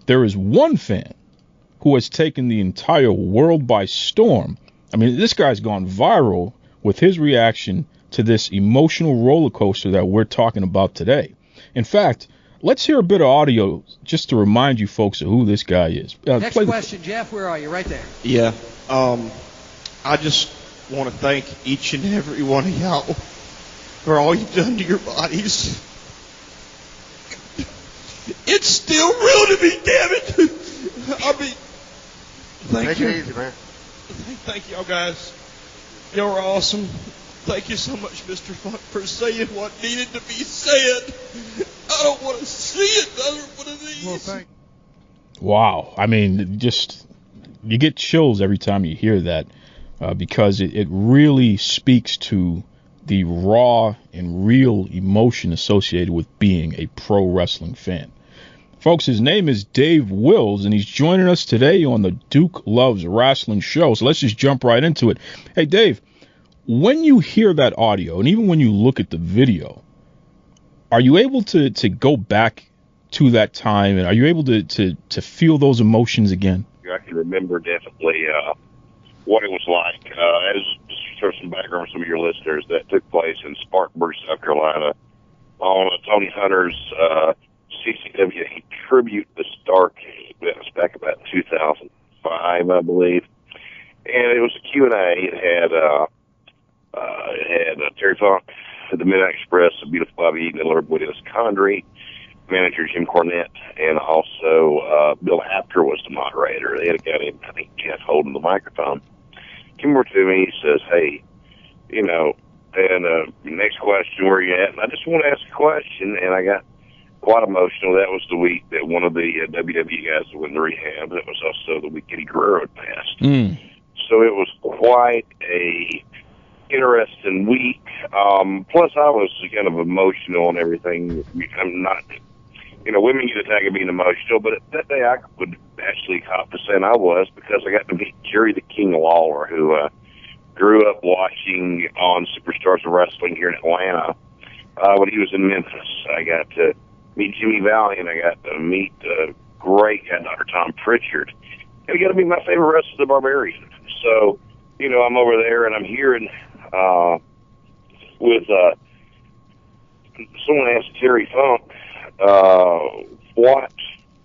There is one fan who has taken the entire world by storm. I mean, this guy's gone viral with his reaction to this emotional roller coaster that we're talking about today. In fact, let's hear a bit of audio just to remind you folks of who this guy is. Uh, Next play the- question, Jeff. Where are you? Right there. Yeah. Um, I just want to thank each and every one of y'all for all you've done to your bodies. It's still real to me, damn it. I mean, thank Take you. it easy, man. Thank, thank y'all guys. Y'all are awesome. Thank you so much, Mr. Funk, for saying what needed to be said. I don't want to see another one of these. Well, thank Wow. I mean, just you get chills every time you hear that uh, because it, it really speaks to the raw and real emotion associated with being a pro wrestling fan. Folks, his name is Dave Wills, and he's joining us today on the Duke Loves Wrestling show. So let's just jump right into it. Hey, Dave, when you hear that audio, and even when you look at the video, are you able to, to go back to that time, and are you able to, to, to feel those emotions again? I can remember definitely uh, what it was like. Uh, as just some background for some of your listeners, that took place in Spartanburg, South Carolina, on Tony Hunter's uh, CCW tribute to Stark. That was back about 2005, I believe, and it was a Q and A. It had uh, uh, it had uh, Terry Funk, the Midnight Express, the beautiful Bobby Miller, Dennis Condrey, manager Jim Cornette, and also uh, Bill Apter was the moderator. They had a guy named I think Jeff holding the microphone. Came over to me, he says, "Hey, you know, and uh, next question, where you at?" And I just want to ask a question, and I got quite emotional. That was the week that one of the uh, WWE guys went to rehab. That was also the week Eddie Guerrero had passed. Mm. So it was quite a interesting week. Um, plus, I was kind of emotional and everything. I'm not, you know, women get attacked at being emotional, but that day I would actually cop to saying I was because I got to meet Jerry the King Lawler, who uh, grew up watching on Superstars of Wrestling here in Atlanta uh, when he was in Memphis. I got to meet Jimmy Valiant, and I got to meet uh, great guy, Dr. Tom Pritchard. And I got to meet my favorite wrestler, the Barbarian. So, you know, I'm over there and I'm hearing uh, with uh, someone asked Terry Funk uh, what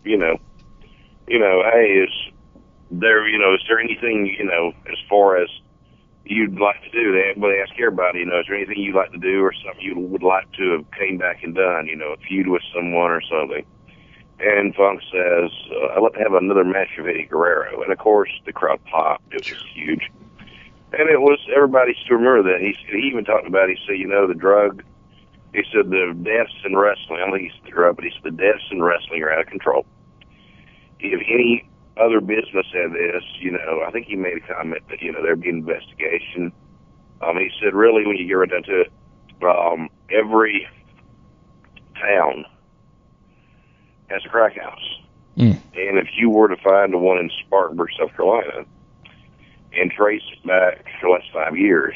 you know, you know, hey, is there you know, is there anything you know as far as you'd like to do? They, well, ask everybody, you know, is there anything you'd like to do or something you would like to have came back and done? You know, a feud with someone or something. And Funk says, uh, I'd like to have another match with Eddie Guerrero. And of course, the crowd popped. It was huge. And it was, everybody still remember that. He, he even talked about, he said, you know, the drug, he said the deaths in wrestling, I don't think he said the drug, but he said the deaths in wrestling are out of control. If any other business had this, you know, I think he made a comment that, you know, there'd be an investigation. Um, he said, really, when you get right down to it, um, every town has a crack house. Mm. And if you were to find the one in Spartanburg, South Carolina, and trace it back for the last five years,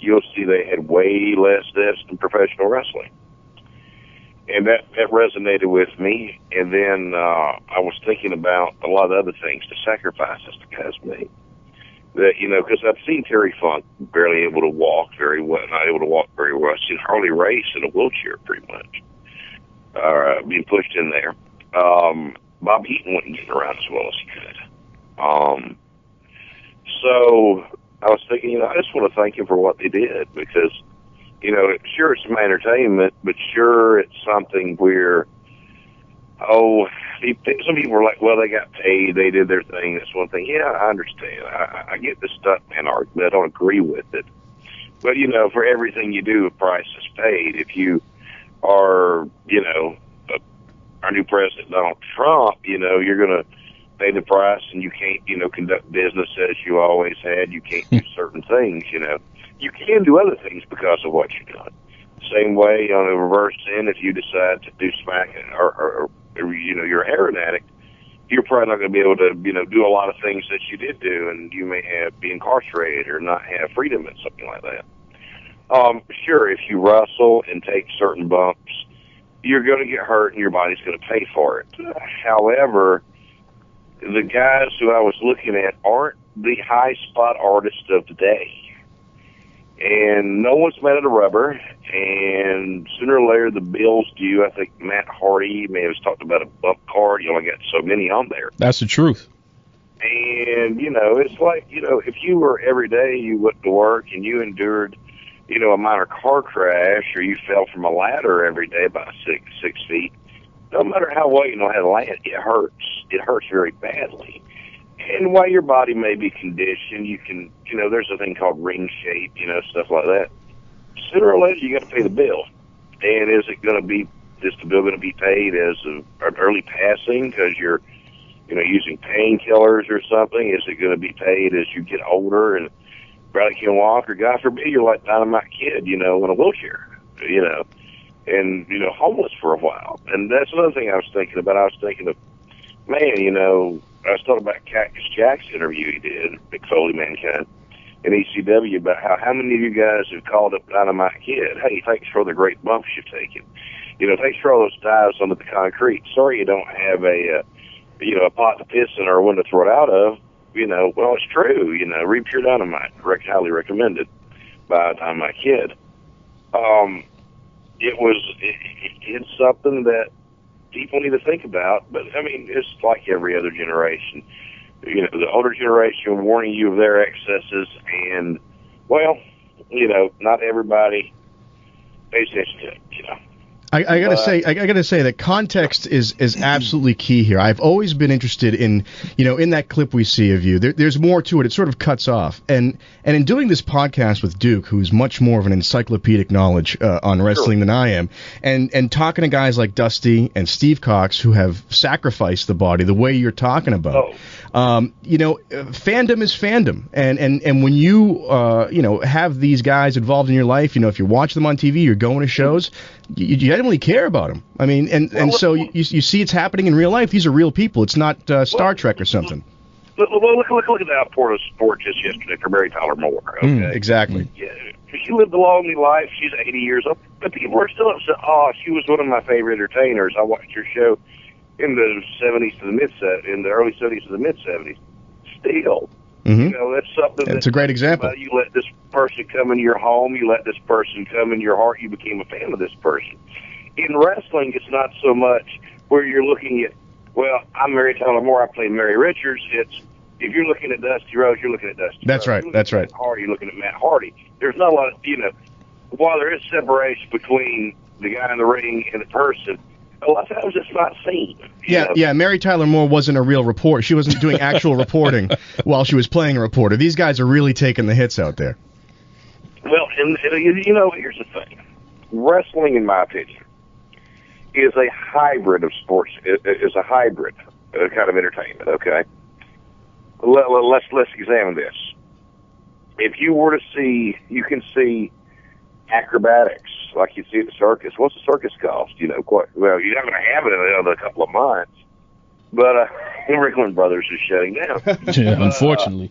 you'll see they had way less deaths than professional wrestling. And that, that resonated with me. And then uh, I was thinking about a lot of other things, the sacrifices the guys made. That, you know, because I've seen Terry Funk barely able to walk very well, not able to walk very well. I've seen Harley Race in a wheelchair pretty much, uh, being pushed in there. Um, Bobby Eaton wasn't getting around as well as he could. Um, so I was thinking, you know, I just want to thank him for what they did because, you know, sure it's some entertainment, but sure it's something where, oh, some people were like, well, they got paid, they did their thing. That's one thing. Yeah, I understand. I, I get the stuff man argument. I don't agree with it. But you know, for everything you do, a price is paid. If you are, you know, our new president Donald Trump, you know, you're going to pay the price, and you can't, you know, conduct business as you always had. You can't do certain things. You know, you can do other things because of what you've done. Same way on the reverse end, if you decide to do smack or, or, or you know, you're an heroin addict, you're probably not going to be able to, you know, do a lot of things that you did do, and you may have be incarcerated or not have freedom and something like that. Um, sure, if you wrestle and take certain bumps, you're going to get hurt and your body's going to pay for it. However, the guys who I was looking at aren't the high spot artists of the day. And no one's made out of rubber. And sooner or later, the bills due. I think Matt Hardy may have talked about a bump card. You only got so many on there. That's the truth. And, you know, it's like, you know, if you were every day you went to work and you endured, you know, a minor car crash or you fell from a ladder every day by six, six feet, no matter how well you know how to land, it hurts. It hurts very badly. And while your body may be conditioned, you can, you know, there's a thing called ring shape, you know, stuff like that. Sooner or later, you got to pay the bill. And is it going to be, is the bill going to be paid as a, an early passing because you're, you know, using painkillers or something? Is it going to be paid as you get older and barely can walk, or God forbid, you're like Dynamite Kid, you know, in a wheelchair, you know, and you know, homeless for a while? And that's another thing I was thinking about. I was thinking of, man, you know, I was talking about Cactus Jack's interview he did, Mick Foley Mankind, in ECW about how how many of you guys have called up Dynamite Kid? Hey, thanks for the great bumps you've taken. You know, thanks for all those dives under the concrete. Sorry you don't have a, uh, you know, a pot to piss in or one to throw it out of. You know, well, it's true. You know, Read Pure Dynamite, rec- highly recommended by Dynamite Kid. Um, it was, it, it's something that people need to think about. But I mean, it's like every other generation. You know, the older generation warning you of their excesses, and well, you know, not everybody pays attention to it. You know. I, I gotta say, I, I gotta say that context is is absolutely key here. I've always been interested in, you know, in that clip we see of you. There, there's more to it. It sort of cuts off, and and in doing this podcast with Duke, who's much more of an encyclopedic knowledge uh, on wrestling than I am, and and talking to guys like Dusty and Steve Cox who have sacrificed the body the way you're talking about. Um, you know, uh, fandom is fandom, and and and when you uh, you know have these guys involved in your life, you know, if you watch them on TV, you're going to shows, you, you genuinely care about them. I mean, and and so you you see it's happening in real life. These are real people. It's not uh, Star Trek or something. Look, look, look, look, at the outport of sport just yesterday for Mary Tyler Moore. Okay. Mm, exactly. Yeah, she lived a lonely life. She's 80 years old, but people are still upset. Oh, she was one of my favorite entertainers. I watched her show in the 70s to the mid in the early 70s to the mid 70s. Still, Mhm. you know, that's something. It's a great example. You let person come in your home. You let this person come in your heart. You became a fan of this person. In wrestling, it's not so much where you're looking at. Well, I'm Mary Tyler Moore. I play Mary Richards. It's if you're looking at Dusty Rhodes, you're looking at Dusty. That's right. That's right. Hardy, you're looking at Matt Hardy. There's not a lot of, you know, while there is separation between the guy in the ring and the person, a lot of times it's not seen. Yeah, know? yeah. Mary Tyler Moore wasn't a real reporter. She wasn't doing actual reporting while she was playing a reporter. These guys are really taking the hits out there. Well, and, you know, here's the thing: wrestling, in my opinion, is a hybrid of sports. Is a hybrid uh, kind of entertainment. Okay, let, let, let's let's examine this. If you were to see, you can see acrobatics like you see at the circus. What's the circus cost? You know, quite well. You're not going to have it in another couple of months. But uh, Ringling Brothers is shutting down. Yeah, unfortunately.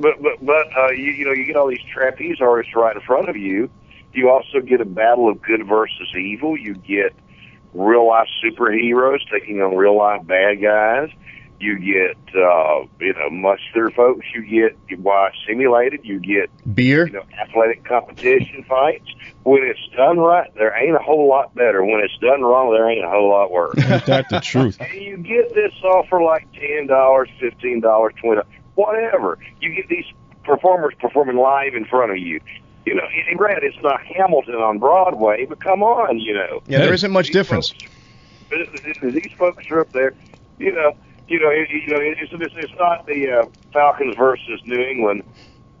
But but but uh, you you know you get all these trapeze artists right in front of you. You also get a battle of good versus evil. You get real life superheroes taking on real life bad guys. You get uh, you know muscular folks. You get you watch simulated. You get Beer. you know athletic competition fights. When it's done right, there ain't a whole lot better. When it's done wrong, there ain't a whole lot worse. Ain't that the truth? And you get this all for like ten dollars, fifteen dollars, twenty, whatever. You get these performers performing live in front of you. You know, and granted, it's not Hamilton on Broadway, but come on, you know. Yeah, there isn't much difference. These folks are up there, you know. You know, it, you know, it's, it's, it's not the uh, Falcons versus New England.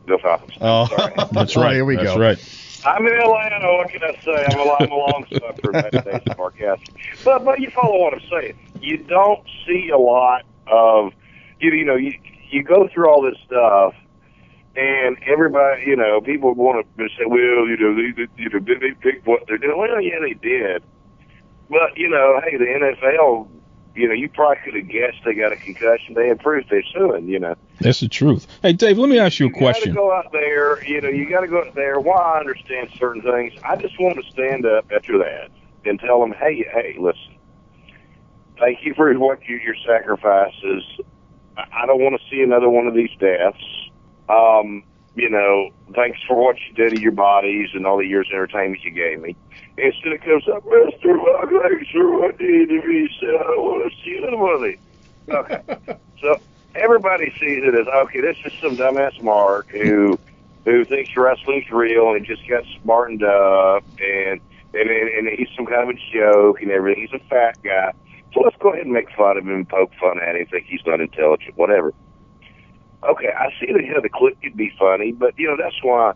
Go Falcons. Oh, That's Oh, right. Here we go. That's go. right. I'm in Atlanta. What can I say? I'm a, I'm a long sucker, Imagination Sarcastic. But but you follow what I'm saying. You don't see a lot of you. You know, you you go through all this stuff, and everybody, you know, people want to say, well, you know, they, they, you know, did they pick what they're doing? Well, yeah, they did. But you know, hey, the NFL. You know, you probably could have guessed they got a concussion. They had proof they're suing. You know. That's the truth. Hey, Dave, let me ask you a question. You got to go out there. You know, you got to go out there. While I understand certain things, I just want to stand up after that and tell them, hey, hey, listen. Thank you for what you, your sacrifices. I don't want to see another one of these deaths. Um, you know, thanks for what you did to your bodies and all the years of entertainment you gave me. Instead, it comes up, Mister, thanks for what you did to me. So I don't want to see another one of these. Okay. So everybody sees it as okay. This is some dumbass Mark who who thinks wrestling's real and just got smartened up and and and, and he's some kind of a joke and everything. He's a fat guy. So let's go ahead and make fun of him poke fun at him, think he's not intelligent, whatever. Okay, I see that you know, the clip could be funny, but you know that's why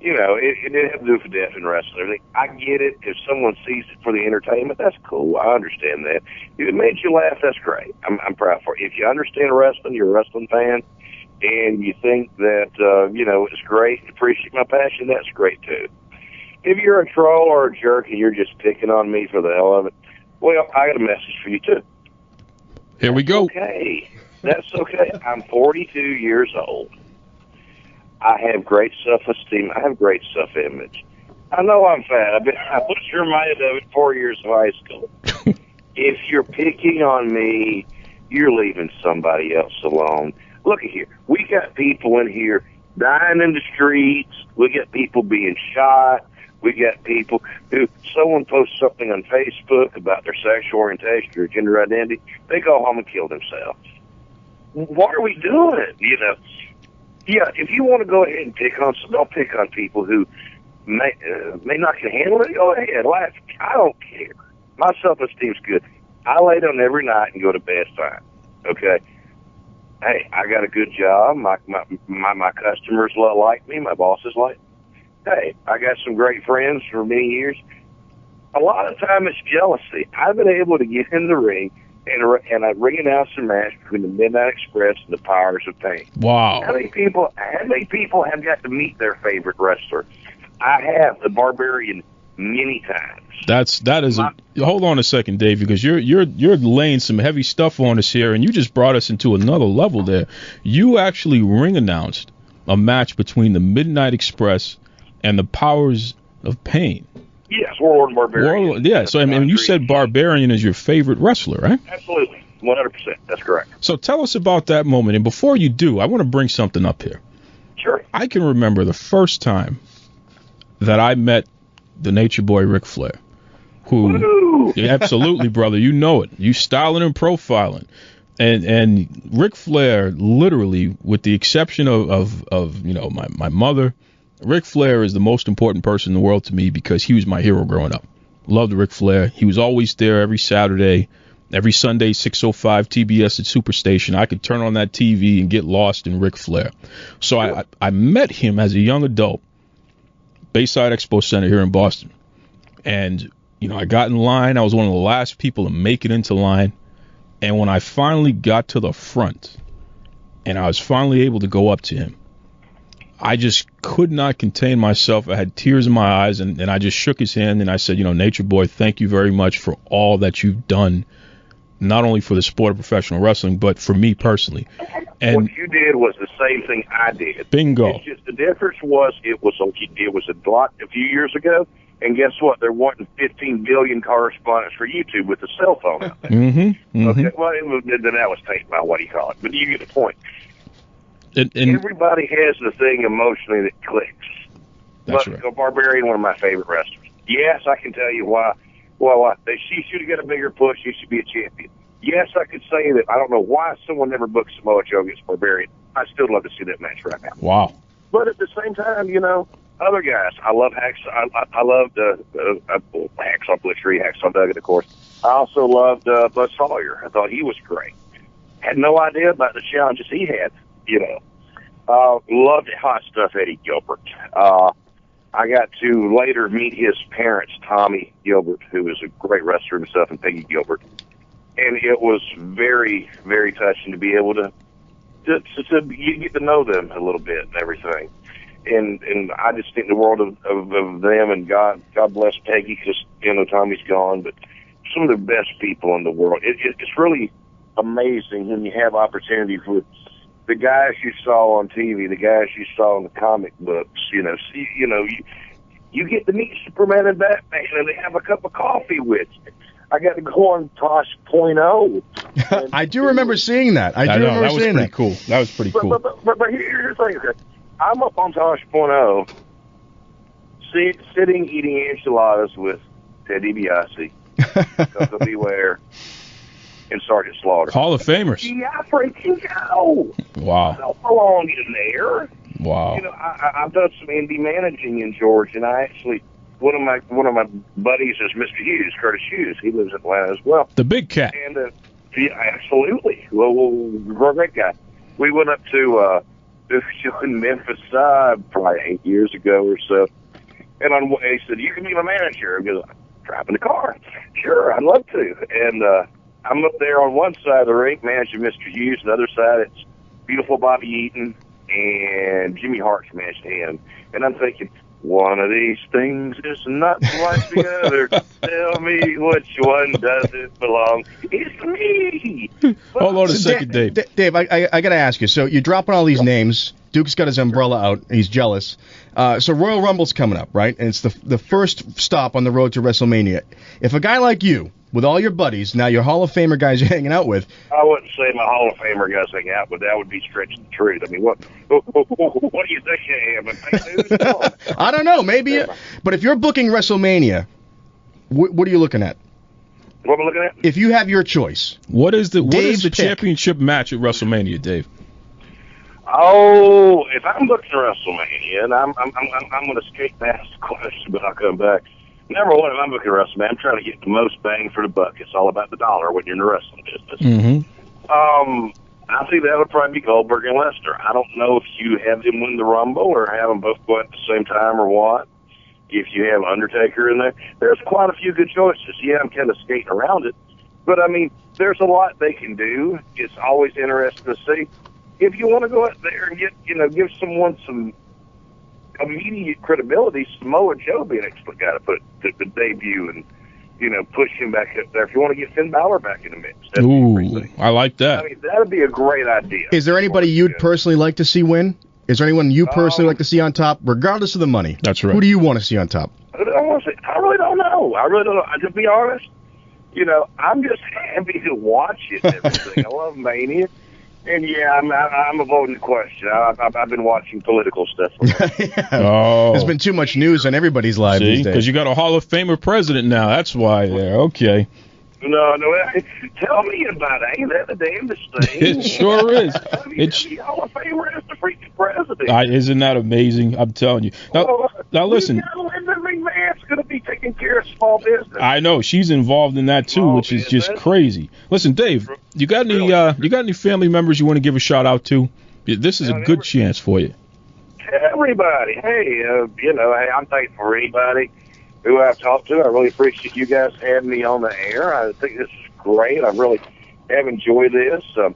you know it, it didn't have to do with death and wrestling. Everything. I get it. If someone sees it for the entertainment, that's cool. I understand that. If it made you laugh, that's great. I'm, I'm proud for you. If you understand wrestling, you're a wrestling fan, and you think that uh, you know it's great, appreciate my passion, that's great too. If you're a troll or a jerk and you're just picking on me for the hell of it, well, I got a message for you too. Here we go. Okay, that's okay. I'm 42 years old. I have great self-esteem. I have great self-image. I know I'm fat. I've been, I was reminded of it four years of high school. if you're picking on me, you're leaving somebody else alone. Look at here. We got people in here dying in the streets. We got people being shot. We got people who someone posts something on Facebook about their sexual orientation or gender identity, they go home and kill themselves. What are we doing? You know, yeah. If you want to go ahead and pick on, some, don't pick on people who may, uh, may not can handle it, go ahead, laugh. I don't care. My self-esteem's good. I lay down every night and go to bed fine. Okay. Hey, I got a good job. My my my, my customers like me. My bosses like. Me. Hey, I got some great friends for many years. A lot of time it's jealousy. I've been able to get in the ring and and I ring announce a match between the Midnight Express and the Powers of Pain. Wow. How many people? How many people have got to meet their favorite wrestler? I have the Barbarian many times. That's that is a hold on a second, Dave, because you're you're you're laying some heavy stuff on us here, and you just brought us into another level there. You actually ring announced a match between the Midnight Express and the Powers of Pain. Yes, Warlord and Barbarian. Warlord- yeah, so I mean, you said Barbarian is your favorite wrestler, right? Absolutely, one hundred percent. That's correct. So tell us about that moment. And before you do, I want to bring something up here. Sure. I can remember the first time that I met the Nature Boy Ric Flair, who Yeah, absolutely, brother, you know it. You styling and profiling, and and Ric Flair, literally, with the exception of of, of you know my my mother, Ric Flair is the most important person in the world to me because he was my hero growing up. Loved Ric Flair. He was always there every Saturday. Every Sunday, 6:05 TBS at Superstation, I could turn on that TV and get lost in Ric Flair. So I, I met him as a young adult, Bayside Expo Center here in Boston, and you know I got in line. I was one of the last people to make it into line, and when I finally got to the front, and I was finally able to go up to him, I just could not contain myself. I had tears in my eyes, and, and I just shook his hand and I said, you know, Nature Boy, thank you very much for all that you've done, not only for the sport of professional wrestling, but for me personally. And what you did was the same thing I did. bingo. It's just the difference was it was a it was a lot a few years ago, and guess what? There wasn't 15 billion correspondents for YouTube with the cell phone. out there. Mm-hmm. Okay, well, it was, then that was taken by what he called, it? But you get the point. And, and Everybody has the thing emotionally that clicks. That's but a Barbarian, one of my favorite wrestlers. Yes, I can tell you why. Well, why they, she should have got a bigger push. She should be a champion. Yes, I could say that. I don't know why someone never booked Samoa Joe against Barbarian. I still love to see that match right now. wow. But at the same time, you know, other guys. I love Hacksaw. I, I, I loved uh, uh, uh, Hacksaw Blitzkrieg, Hacksaw Duggan, of course. I also loved uh, Buzz Sawyer. I thought he was great. Had no idea about the challenges he had. You know, uh, loved hot stuff Eddie Gilbert. Uh, I got to later meet his parents, Tommy Gilbert, who is a great wrestler himself, and Peggy Gilbert. And it was very, very touching to be able to to, to, to you get to know them a little bit and everything. And and I just think the world of, of, of them and God God bless Peggy because you know Tommy's gone, but some of the best people in the world. It, it, it's really amazing when you have opportunity for the guys you saw on TV, the guys you saw in the comic books. You know, see, you know you you get to meet Superman and Batman, and they have a cup of coffee with you. I got to go on Tosh Point oh. I do remember seeing that. I do I know, remember that was seeing pretty that. cool. That was pretty But, cool. but, but, but, but here's the thing. I'm up on Tosh Point oh, sit, sitting eating enchiladas with Ted DiBiase, Koko B. Ware, and Sergeant Slaughter. Hall of Famers. Yeah, freaking go! Wow. I don't belong in there. Wow. You know, I, I've done some indie managing in Georgia, and I actually one of my one of my buddies is Mr. Hughes, Curtis Hughes. He lives in Atlanta as well. The big cat. And uh, yeah, absolutely, well, well, great guy. We went up to uh, in Memphis, uh, probably eight years ago or so. And on way he said, "You can be my manager." I go, "Driving the car, sure, I'd love to." And uh, I'm up there on one side of the ring managing Mr. Hughes. The other side, it's beautiful Bobby Eaton and Jimmy Hart's managing him. And I'm thinking, one of these things is not like the other. Tell me which one doesn't belong. It's me. Hold on a So second, Da- Dave. Dave, I, I, I got to ask you. So you're dropping all these names. Duke's got his umbrella out. He's jealous. Uh, so Royal Rumble's coming up, right? And it's the the first stop on the road to WrestleMania. If a guy like you, with all your buddies, now your Hall of Famer guys you're hanging out with, I wouldn't say my Hall of Famer guys hang out, but that would be stretching the truth. I mean, what what do you think I am? A fake news? Come on. I don't know, maybe. But if you're booking WrestleMania, wh- what are you looking at? What am I looking at? If you have your choice, What is the what is the pick. championship match at WrestleMania, Dave? Oh, if I'm booking WrestleMania, and I'm I'm I'm, I'm going to skate past the question, but I'll come back. Number one, if I'm booking WrestleMania, I'm trying to get the most bang for the buck. It's all about the dollar when you're in the wrestling business. Mm-hmm. Um, I think that would probably be Goldberg and Lesnar. I don't know if you have them win the Rumble or have them both go at the same time or what. If you have Undertaker in there, there's quite a few good choices. Yeah, I'm kind of skating around it, but I mean, there's a lot they can do. It's always interesting to see. If you want to go out there and get, you know, give someone some immediate credibility, Samoa Joe being a guy to put the, the debut and you know push him back up there. If you want to get Finn Balor back in the mix, that'd Ooh, great. I like that. I mean, that'd be a great idea. Is there anybody you'd personally like to see win? Is there anyone you personally um, like to see on top, regardless of the money? That's right. Who do you want to see on top? I don't want to say, I really don't know. I really don't know. I- To be honest, you know, I'm just happy to watch it. and Everything. I love Mania. And yeah, I'm I'm avoiding the question. I, I've, I've been watching political stuff. Oh. There's been too much news on everybody's lives See, these days. because you got a Hall of Famer president now. That's why there. Okay. No, no. Tell me about it. Ain't that the damnedest thing? It sure is. It's the Hall of Famer is the freaking president. I, isn't that amazing? I'm telling you. Now, now listen. Linda McMahon's going to be taking care of small business. I know she's involved in that too, which is just crazy. Listen, Dave, you got any uh, you got any family members you want to give a shout out to? This is a good chance for you. everybody. Hey, uh, you know, hey, I'm thankful for anybody who I've talked to. I really appreciate you guys having me on the air. I think this is great. I really have enjoyed this. Um,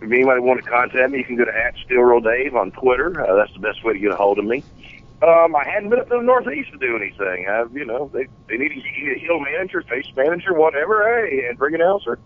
if anybody want to contact me, you can go to at Real Dave on Twitter. Uh, that's the best way to get a hold of me. Um, I hadn't been up to the Northeast to do anything. I've, you know, they they need a heel manager, face manager, whatever. Hey, and bring an announcer.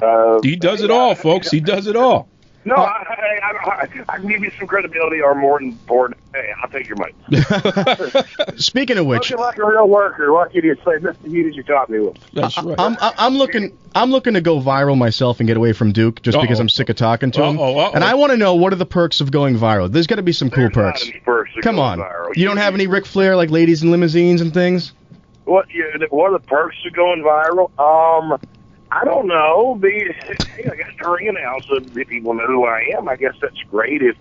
Uh, He does it all, folks. He does it all. No, I, I, I, I can give you some credibility, or more than important, hey, I'll take your money. Speaking of which, Looking like a real worker, what can you say? Mr. Heated, you taught me well. That's right. I'm I- I'm looking I'm looking to go viral myself and get away from Duke just because Uh-oh. I'm sick of talking to him. Uh-oh, uh-oh. And I want to know what are the perks of going viral. There's got to be some cool perks. Perks of Come going on, viral. you don't have any Ric Flair like ladies in limousines and things? What? You, what are the perks of going viral? Um, I don't know. Be, hey, I got to ring announcer. Uh, if people know who I am, I guess that's great. If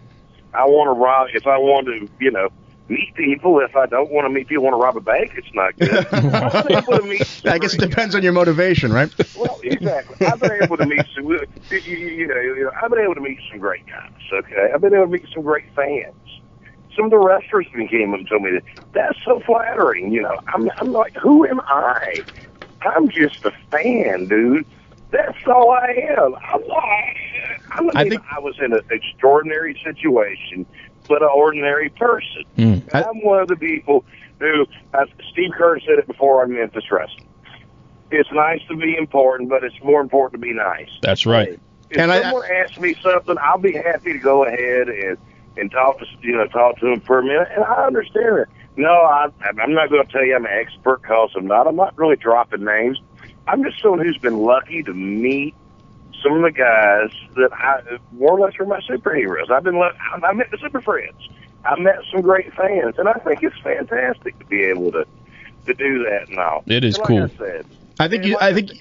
I want to rob, if I want to, you know, meet people. If I don't want to meet people, want to rob a bank, it's not good. I've been able to meet I guess it depends on your motivation, right? Well, exactly. I've been able to meet some, you, you, you know, you know, I've been able to meet some great guys. Okay, I've been able to meet some great fans. Some of the wrestlers even came up and told me that that's so flattering. You know, I'm, I'm like, who am I? I'm just a fan, dude. That's all I am. I'm not. I'm I think I was in an extraordinary situation, but an ordinary person. I'm one of the people who, uh, Steve Keirn said it before on Memphis Wrestling. It's nice to be important, but it's more important to be nice. That's right. If someone asks me something, I'll be happy to go ahead and and talk to you know talk to them for a minute, and I understand it. No, I, I'm not going to tell you I'm an expert because I'm not. I'm not really dropping names. I'm just someone who's been lucky to meet some of the guys that I more or less are my superheroes. I've been lucky. I met the super friends. I met some great fans, and I think it's fantastic to be able to to do that and all. It is And like cool. I said, I think you I think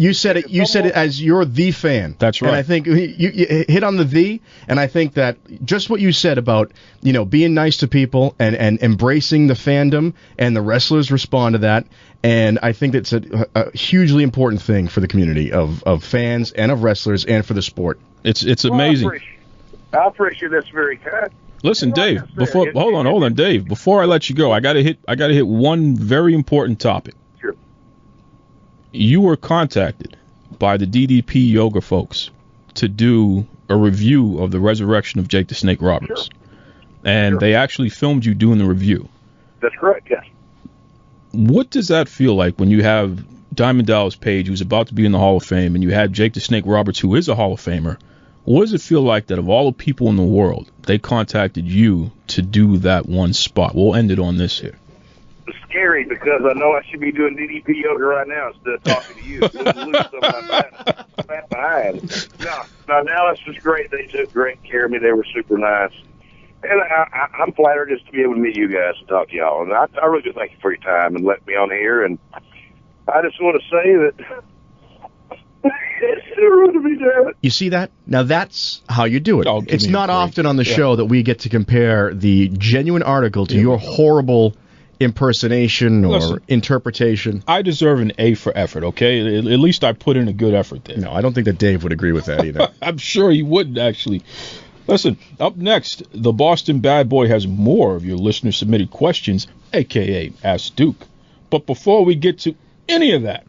you said it you said it as you're the fan. That's right. And. I think you, you hit on the the and I think that just what you said about, you know, being nice to people and and embracing the fandom and the wrestlers respond to that and I think that's a, a hugely important thing for the community of of fans and of wrestlers and for the sport. It's it's Well, I amazing. appreciate- I appreciate that's very kind. Listen, Dave. Before hold on, hold on, Dave. Before I let you go, I gotta hit I gotta hit one very important topic. Sure. You were contacted by the DDP Yoga folks to do a review of the resurrection of Jake the Snake Roberts, and they actually filmed you doing the review. That's correct. Yes. What does that feel like when you have Diamond Dallas Page, who's about to be in the Hall of Fame, and you have Jake the Snake Roberts, who is a Hall of Famer? What does it feel like that of all the people in the world, they contacted you to do that one spot? We'll end it on this here. It's scary because I know I should be doing DDP yoga right now instead of talking to you. Lose some of my fat behind. No, no, Dallas was great. They took great care of me. They were super nice. And I, I, I'm flattered just to be able to meet you guys and talk to y'all. And I, I really do thank you for your time and letting me on here. And I just want to say that You see that? Now that's how you do it. Oh, it's not often on the Yeah. show that we get to compare the genuine article to your horrible impersonation or Listen. interpretation. I deserve an A for effort, okay? At, at least I put in a good effort there. No, I don't think that Dave would agree with that either. I'm sure he wouldn't actually. Listen, up next, the Boston Bad Boy has more of your listener submitted questions, aka Ask Duke. But before we get to any of that,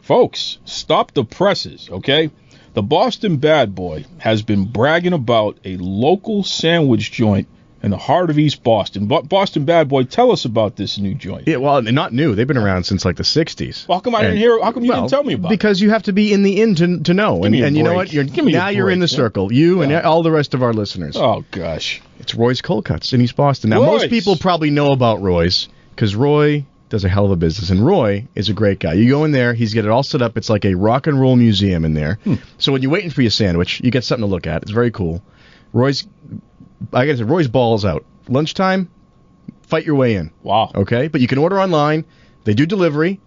folks, stop the presses, okay? The Boston Bad Boy has been bragging about a local sandwich joint in the heart of East Boston. Bo- Boston Bad Boy, tell us about this new joint. yeah, well, not new. They've been around since like the '60s. Well, how come I didn't hear? How come you well, didn't tell me about? it? Because you have to be in the in to, to know. And, and you know what? You're, Give me a now you're in the circle. You and all the rest of our listeners. Oh gosh. It's Roy's Cold Cuts in East Boston. Now, most people probably know about Roy's because Roy does a hell of a business, and Roy is a great guy. You go in there, he's got it all set up. It's like a rock and roll museum in there. Hmm. So when you're waiting for your sandwich, you get something to look at. It's very cool. Roy's, I guess Roy's balls out. Lunchtime, fight your way in. Wow. Okay, but you can order online. They do delivery.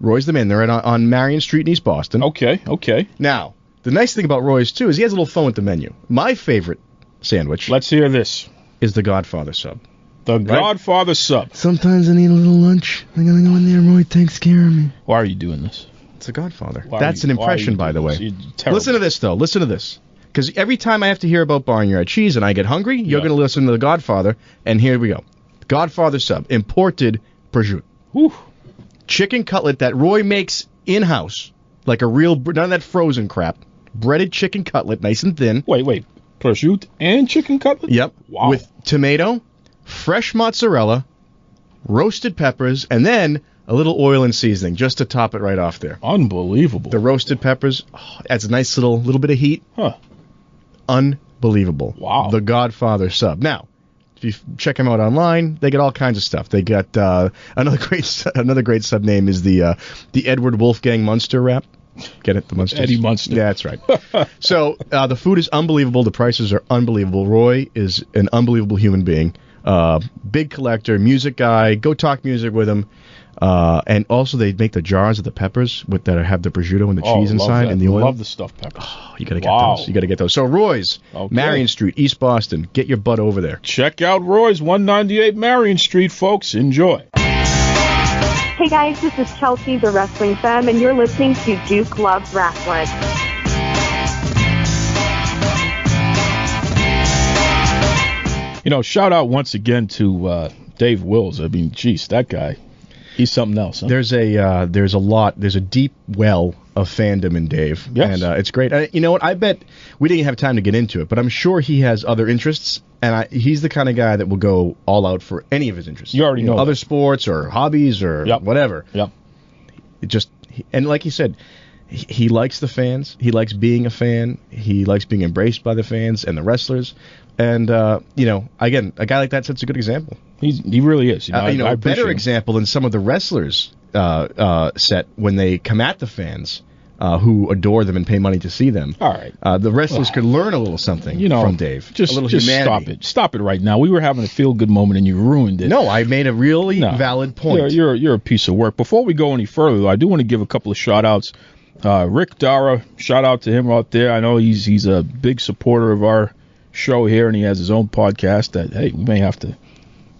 Roy's the man. They're at, uh, on Marion Street in East Boston. Okay. Okay. Now, the nice thing about Roy's too is he has a little phone at the menu. My favorite sandwich Let's hear this. is the Godfather sub. The Godfather sub. Sometimes I need a little lunch. I gotta go in there. Roy takes care of me. Why are you doing this? It's the Godfather. Why That's you- an why are you impression, by the doing way. this? You're terrible. Listen to this, though. Listen to this. Because every time I have to hear about barnyard cheese and I get hungry, you're Yeah. going to listen to the Godfather. And here we go. Godfather sub, imported prosciutto. Whew. Chicken cutlet that Roy makes in house, like a real, none of that frozen crap. Breaded chicken cutlet, nice and thin. Wait, wait. Prosciutto and chicken cutlet? Yep. Wow. With tomato, fresh mozzarella, roasted peppers, and then a little oil and seasoning just to top it right off there. Unbelievable. The roasted peppers oh, adds a nice little little bit of heat. Huh. Unbelievable. Wow. The Godfather sub. Now, if you check them out online, they get all kinds of stuff. They got uh, another great another great sub name is the uh, the Edward Wolfgang Munster wrap. Get it, the Munster. Eddie Munster. Yeah, that's right. so uh, the food is unbelievable. The prices are unbelievable. Roy is an unbelievable human being. Uh, big collector, music guy. Go talk music with him. Uh, and also they make the jars of the peppers with that have the prosciutto and the Oh, cheese inside that. and the oil. I love the stuffed peppers. Oh, you gotta get Wow. those. You gotta get those. So Roy's, Okay. Marion Street, East Boston. Get your butt over there. Check out Roy's 198 Marion Street, folks. Enjoy. Hey guys, this is Chelsea, the wrestling fan, and you're listening to Duke Loves Wrestling. You know, shout out once again to uh, Dave Wills. I mean, geez, that guy, he's something else. Huh? There's a uh, there's a lot. There's a deep well of fandom in Dave, Yes. and uh, it's great. Uh, you know what? I bet we didn't have time to get into it, but I'm sure he has other interests, and I, he's the kind of guy that will go all out for any of his interests. You already know other that. sports or hobbies or Yep. whatever. Yep. It just and like he said, he, he likes the fans. He likes being a fan. He likes being embraced by the fans and the wrestlers. And uh, you know, again, a guy like that sets a good example. He's he really is. You know, Uh, you know, I better example than some of the wrestlers uh, uh, set when they come at the fans uh, who adore them and pay money to see them. All right. Uh, the wrestlers could learn a little something You know, from Dave. Just, a little just humanity. stop it. Stop it right now. We were having a feel good moment and you ruined it. No, I made a really No. valid point. You're, you're you're a piece of work. Before we go any further, though, I do want to give a couple of shout outs. Uh, Rick Dara, shout out to him out there. I know he's he's a big supporter of our show here, and he has his own podcast. That hey, we may have to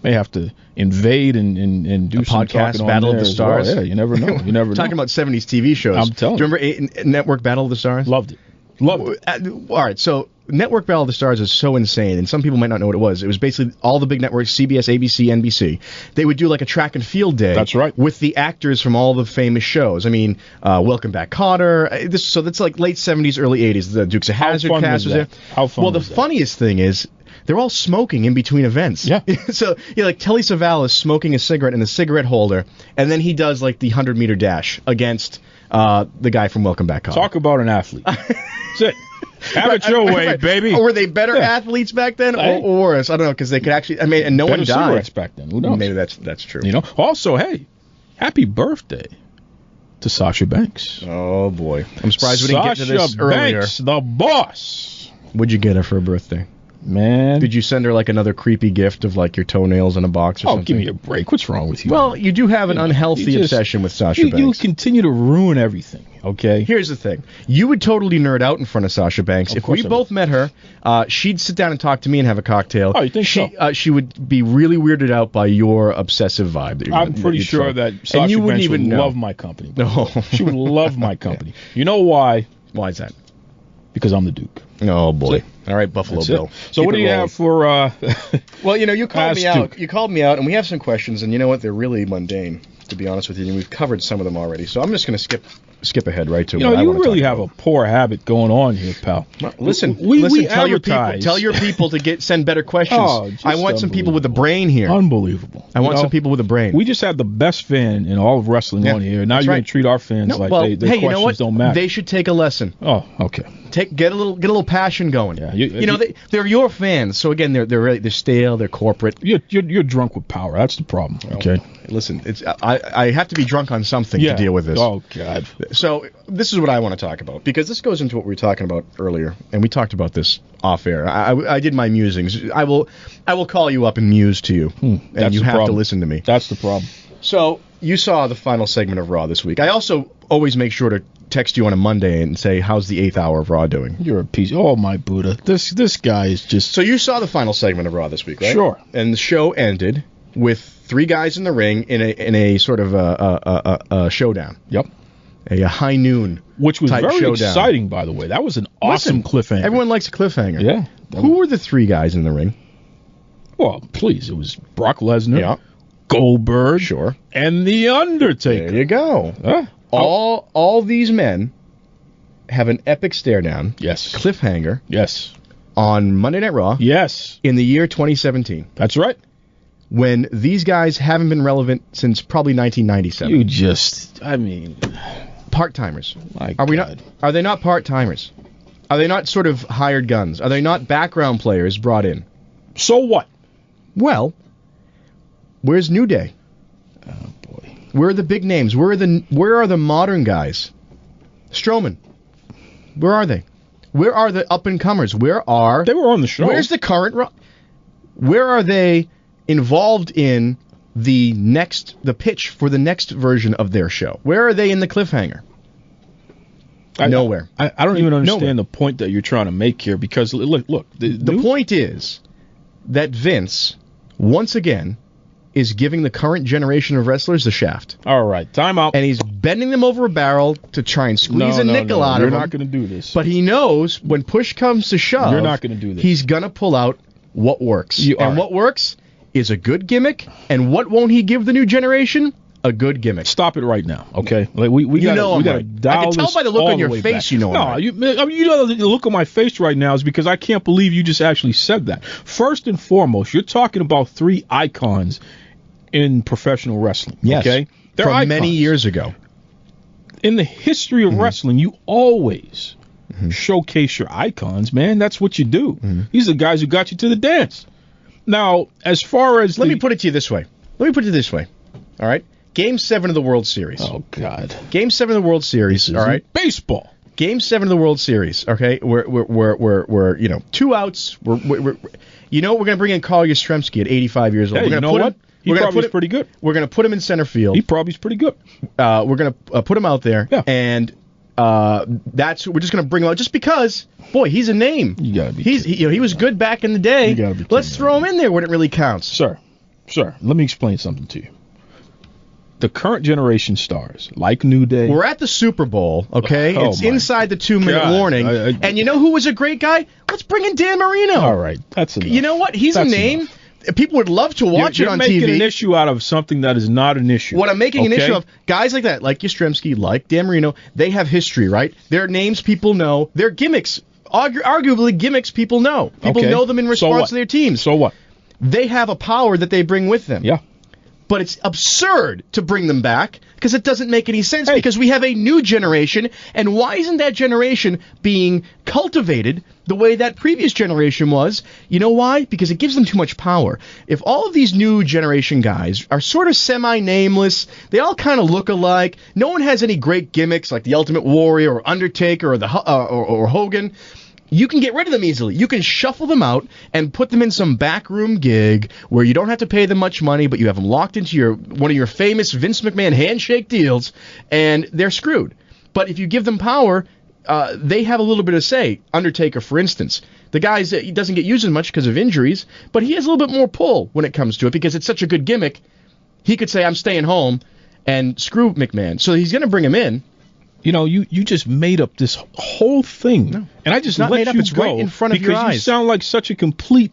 may have to invade and and, and do A some podcast, Battle of the as well. Stars. Yeah, you never know. You never know. Talking about 70s TV shows. I'm telling Do you remember A- Network Battle of the Stars? Loved it. Loved it. Uh, all right, so Network Battle of the Stars is so insane, and some people might not know what it was. It was basically all the big networks, CBS, ABC, NBC. They would do like a track and field day. That's right. With the actors from all the famous shows. I mean, uh, Welcome Back, Kotter. Uh, This, so that's like late 70s, early 80s. The Dukes of How Hazzard cast was there. How fun Well, the that? funniest thing is. They're all smoking in between events. Yeah. so yeah, like Telly Savalas smoking a cigarette in a cigarette holder, and then he does like the hundred meter dash against uh, the guy from Welcome Back, Kotter. Talk about an athlete. That's it. Have it your way, baby. Or were they better Yeah. athletes back then, or, or worse? I don't know because they could actually. I mean, and no Better one died. cigarettes back then. Who knows? Maybe that's that's true. You know. Also, hey, happy birthday to Sasha Banks. Oh boy, I'm surprised we didn't get to this earlier. Banks, the boss. What'd you get her for a birthday? Man. Did you send her like another creepy gift of like your toenails in a box or something? Oh, something? give me a break. What's wrong with you? Well, you do have an You- unhealthy just- obsession with Sasha you, you Banks. continue to ruin everything. Okay. Here's the thing: you would totally nerd out in front of Sasha Banks Of if we I both met her. Uh, she'd sit down and talk to me and have a cocktail. Oh, you think she, so? Uh, she would be really weirded out by your obsessive vibe. That you're I'm pretty sure that Sasha and you wouldn't Banks even would know. love my company. No, she would love my company. You know why? Why is that? Because I'm the Duke. Oh boy! See? All right, Buffalo That's Bill. it. So Keep what do you rolling. have for? uh Well, you know, you called me out. Duke. You called me out, and we have some questions, and you know what? They're really mundane, to be honest with you. And we've covered some of them already, so I'm just going to skip skip ahead right to You what know, I you really talk have a poor habit going on here, pal. about. Listen, we, listen. we tell your people, advertise. tell your people to get send better questions. Oh, just I want some people with a brain here. Unbelievable. I want You know, some people with a brain. We just had the best fan in all of wrestling Yeah, on here. Now that's you're right. gonna treat our fans No, like well, they, their hey, you questions know what? don't matter. They should take a lesson. oh, okay. Take get a little get a little passion going. Yeah, you- you know you- they, they're your fans, so again they're they're really, they're stale, they're corporate. You're, you're you're drunk with power. That's the problem. Okay. Listen, it's I I have to be drunk on something Yeah. to deal with this. Oh God. So this is what I want to talk about because this goes into what we were talking about earlier, and we talked about this off air. I, I, I did my musings. I will I will call you up and muse to you, and Hmm, That's you have problem. to listen to me. That's the problem. So you saw the final segment of Raw this week. I also always make sure to text you on a Monday and say how's the eighth hour of Raw doing. You're a piece. Oh my Buddha. This this guy is just. So you saw the final segment of Raw this week, right? Sure. And the show ended with three guys in the ring in a in a sort of a, a, a, a, showdown. Yep. A, high noon. Which was type very showdown. exciting, by the way. That was an awesome Listen, cliffhanger. Everyone likes a cliffhanger. Yeah. Who were the three guys in the ring? Well, please. It was Brock Lesnar, Yeah. Goldberg, Sure. and The Undertaker. There you go. Huh? All all these men have an epic stare down Yes. cliffhanger Yes. on Monday Night Raw Yes. in the year 2017 That's right. when these guys haven't been relevant since probably 1997. You just. I mean. Part timers. Are we God. not? Are they not part timers? Are they not sort of hired guns? Are they not background players brought in? So what? Well, where's New Day? Oh boy. Where are the big names? Where are the where are the modern guys? Strowman. Where are they? Where are the up and comers? Where are They were on the show. Where's the current ro- Where are they involved in the next the pitch for the next version of their show? Where are they in the cliffhanger? I- Nowhere. I, I don't even understand Nowhere. the point that you're trying to make here because look, look. The, The point is that Vince once again is giving the current generation of wrestlers the shaft. All right, time out. and he's bending them over a barrel to try and squeeze no, a no, nickel no, out You're of them. not going to do this. But he knows when push comes to shove, You're not gonna do this. He's gonna pull out what works, You- and what works is a good gimmick. And what won't he give the new generation? A good gimmick. Stop it right now, okay? Like we, we You gotta, know we I'm gotta right. I can tell by the look on your face back. you know No, right. you, I mean, you know the look on my face right now is because I can't believe you just actually said that. First and foremost, you're talking about three icons in professional wrestling. Yes. Okay, They're From many years ago. in the history Mm-hmm. of wrestling, you always showcase your icons, man. That's what you do. Mm-hmm. These are the guys who got you to the dance. Now, as far as Let the- me put it to you this way. Let me put it this way. All right. Game seven of the World Series. Oh God, Game seven of the World Series. All right. baseball. Game seven of the World Series. Okay, we're we're we're we're, we're you know two outs. We're, we're, we're you know we're gonna bring in Carl Yastrzemski at 85 years old. Hey, we're you know put what? him. He we're gonna probably put is pretty good. We're gonna put him in center field. He probably is pretty good. uh, we're gonna uh, put him out there, Yeah. and uh, that's we're just gonna bring him out just because. Boy, he's a name. You gotta be He's he, you know he was good back in the day. You gotta be Let's throw him in there when it really counts. Sir, sir, let me explain something to you. The current generation stars, like New Day, We're at the Super Bowl, okay? Oh, it's inside the two minute God. warning. I- I- and you know who was a great guy? Let's bring in Dan Marino. all right, that's enough. You know what? He's That's a name. enough. People would love to watch you're, it on TV. you're making an issue out of something that is not an issue. What I'm making an issue of, guys like that, like Yastrzemski, like Dan Marino, they have history, right? Their names people know. Their gimmicks, argu- arguably gimmicks people know. People Okay. know them in response what? to their teams. So what? they have a power that they bring with them. Yeah. But it's absurd to bring them back because it doesn't make any sense Hey. because we have a new generation. And why isn't that generation being cultivated the way that previous generation was? You know why? Because it gives them too much power. If all of these new generation guys are sort of semi nameless, they all kind of look alike, no one has any great gimmicks like the Ultimate Warrior or Undertaker or, the, uh, or, or Hogan. You can get rid of them easily. You can shuffle them out and put them in some backroom gig where you don't have to pay them much money, but you have them locked into your one of your famous Vince McMahon handshake deals, and they're screwed. But if you give them power, uh, they have a little bit of say. Undertaker, for instance, the guy doesn't get used as much because of injuries, but he has a little bit more pull when it comes to it because it's such a good gimmick. He could say, "I'm staying home," and screw McMahon. So he's going to bring him in. You know, you, you just made up this whole thing, and I just not let made up, you it's go right in front of because your you sound like such a complete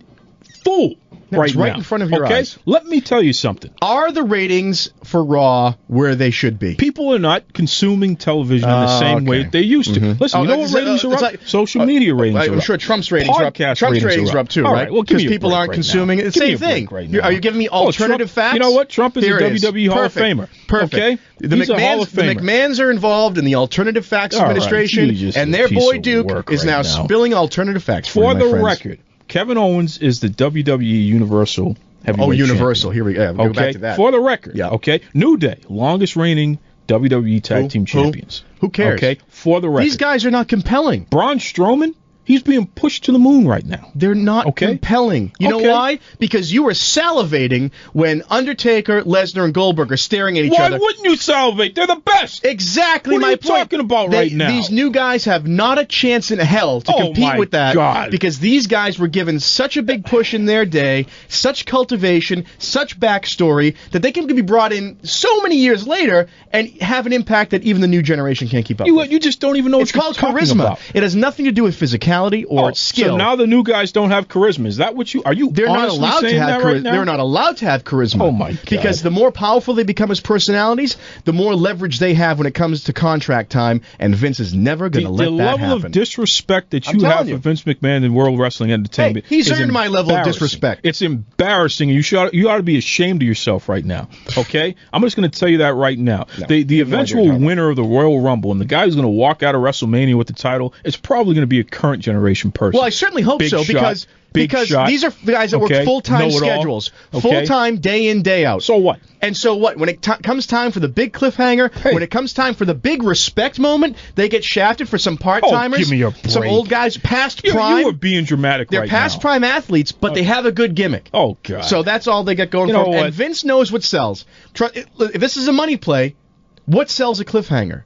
fool. No, right right in front of your okay? eyes. Let me tell you something. Are the ratings for Raw where they should be? People are not consuming television in the Oh, same way they used to. Mhm. Listen, Oh, you know what ratings uh, are up? like- Social uh, media ratings I'm are sure. Trump's ratings are up. Trump's ratings are are up too, right? Well, Because people aren't right consuming now. it. Same thing. Right now. are you giving me Oh, alternative Trump- facts? You know what? Trump is Here a. WWE Hall of Famer. Perfect. Okay? The He's a Hall McMahons, the McMahons are involved in the alternative facts administration, and their boy Duke is now, spilling alternative facts for, For you, my the record, Kevin Owens is the WWE Universal Heavyweight Oh, Universal. Champion. Here we go. We'll okay? go back to that. For the record, Yeah. okay? New Day, longest reigning WWE Tag Who? Team Who? Champions. Who cares? Okay? For the record. These guys are not compelling. Braun Strowman, he's being pushed to the moon right now. They're not Okay. compelling. You Okay. know why? Because you were salivating when Undertaker, Lesnar, and Goldberg are staring at each Why other. Why wouldn't you salivate? They're the best. Exactly What are you talking about They- right now? These new guys have not a chance in hell to Oh, compete with that God. because these guys were given such a big push in their day, such cultivation, such backstory that they can be brought in so many years later and have an impact that even the new generation can't keep up You, with. you just don't even know It's what called charisma. about. It has nothing to do with physicality or Oh, skill. So now the new guys don't have charisma. Is that what you are? You they're not allowed to have charisma. right they're not allowed to have charisma. Oh, my God. Because the more powerful they become as personalities, the more leverage they have when it comes to contract time, and Vince is never going to let that happen. The level of disrespect that you have you. for Vince McMahon in World Wrestling Entertainment. Hey, he's earned my level of disrespect. It's embarrassing. You should you ought to be ashamed of yourself right now. Okay, I'm just going to tell you that right now. No, the the no eventual what you're talking winner of the Royal Rumble and the guy who's going to walk out of WrestleMania with the title is probably going to be a current generation person. well, I certainly hope Big so shot, because because shot. these are the guys that Okay, work full time schedules, Okay. full time day in day out. So what? And so what? When it t- comes time for the big cliffhanger, Hey. when it comes time for the big respect moment, they get shafted for some part timers, Oh, give me a some old guys past You, prime. you were being dramatic They're right past now. prime athletes, but they oh. have a good gimmick. Oh God. So that's all they get going You for. them. And Vince knows what sells. If this is a money play, what sells a cliffhanger?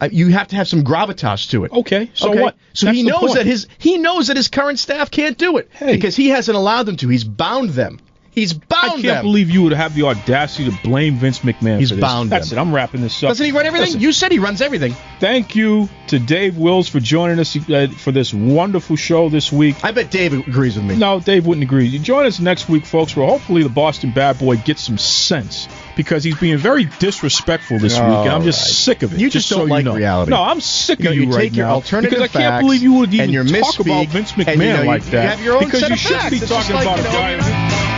Uh, You have to have some gravitas to it. Okay, so Okay? what? So That's he knows point. that his he knows that his current staff can't do it Hey. because he hasn't allowed them to. He's bound them. He's bound. I can't them. believe you would have the audacity to blame Vince McMahon He's for this. bound That's them. it. I'm wrapping this up. Doesn't he run everything? Listen, you said he runs everything. thank you to Dave Wills for joining us uh, for this wonderful show this week. I bet Dave agrees with me. No, Dave wouldn't agree. You join us next week, folks, where hopefully the Boston bad boy gets some sense because he's being very disrespectful this week, and I'm just right. sick of it. You just so don't you like know. reality. No, I'm sick You know, of you, you right take your now alternative because I can't believe you would even talk about Vince and, McMahon you know, like you that. have your own because you facts. be talking like, about you a guy.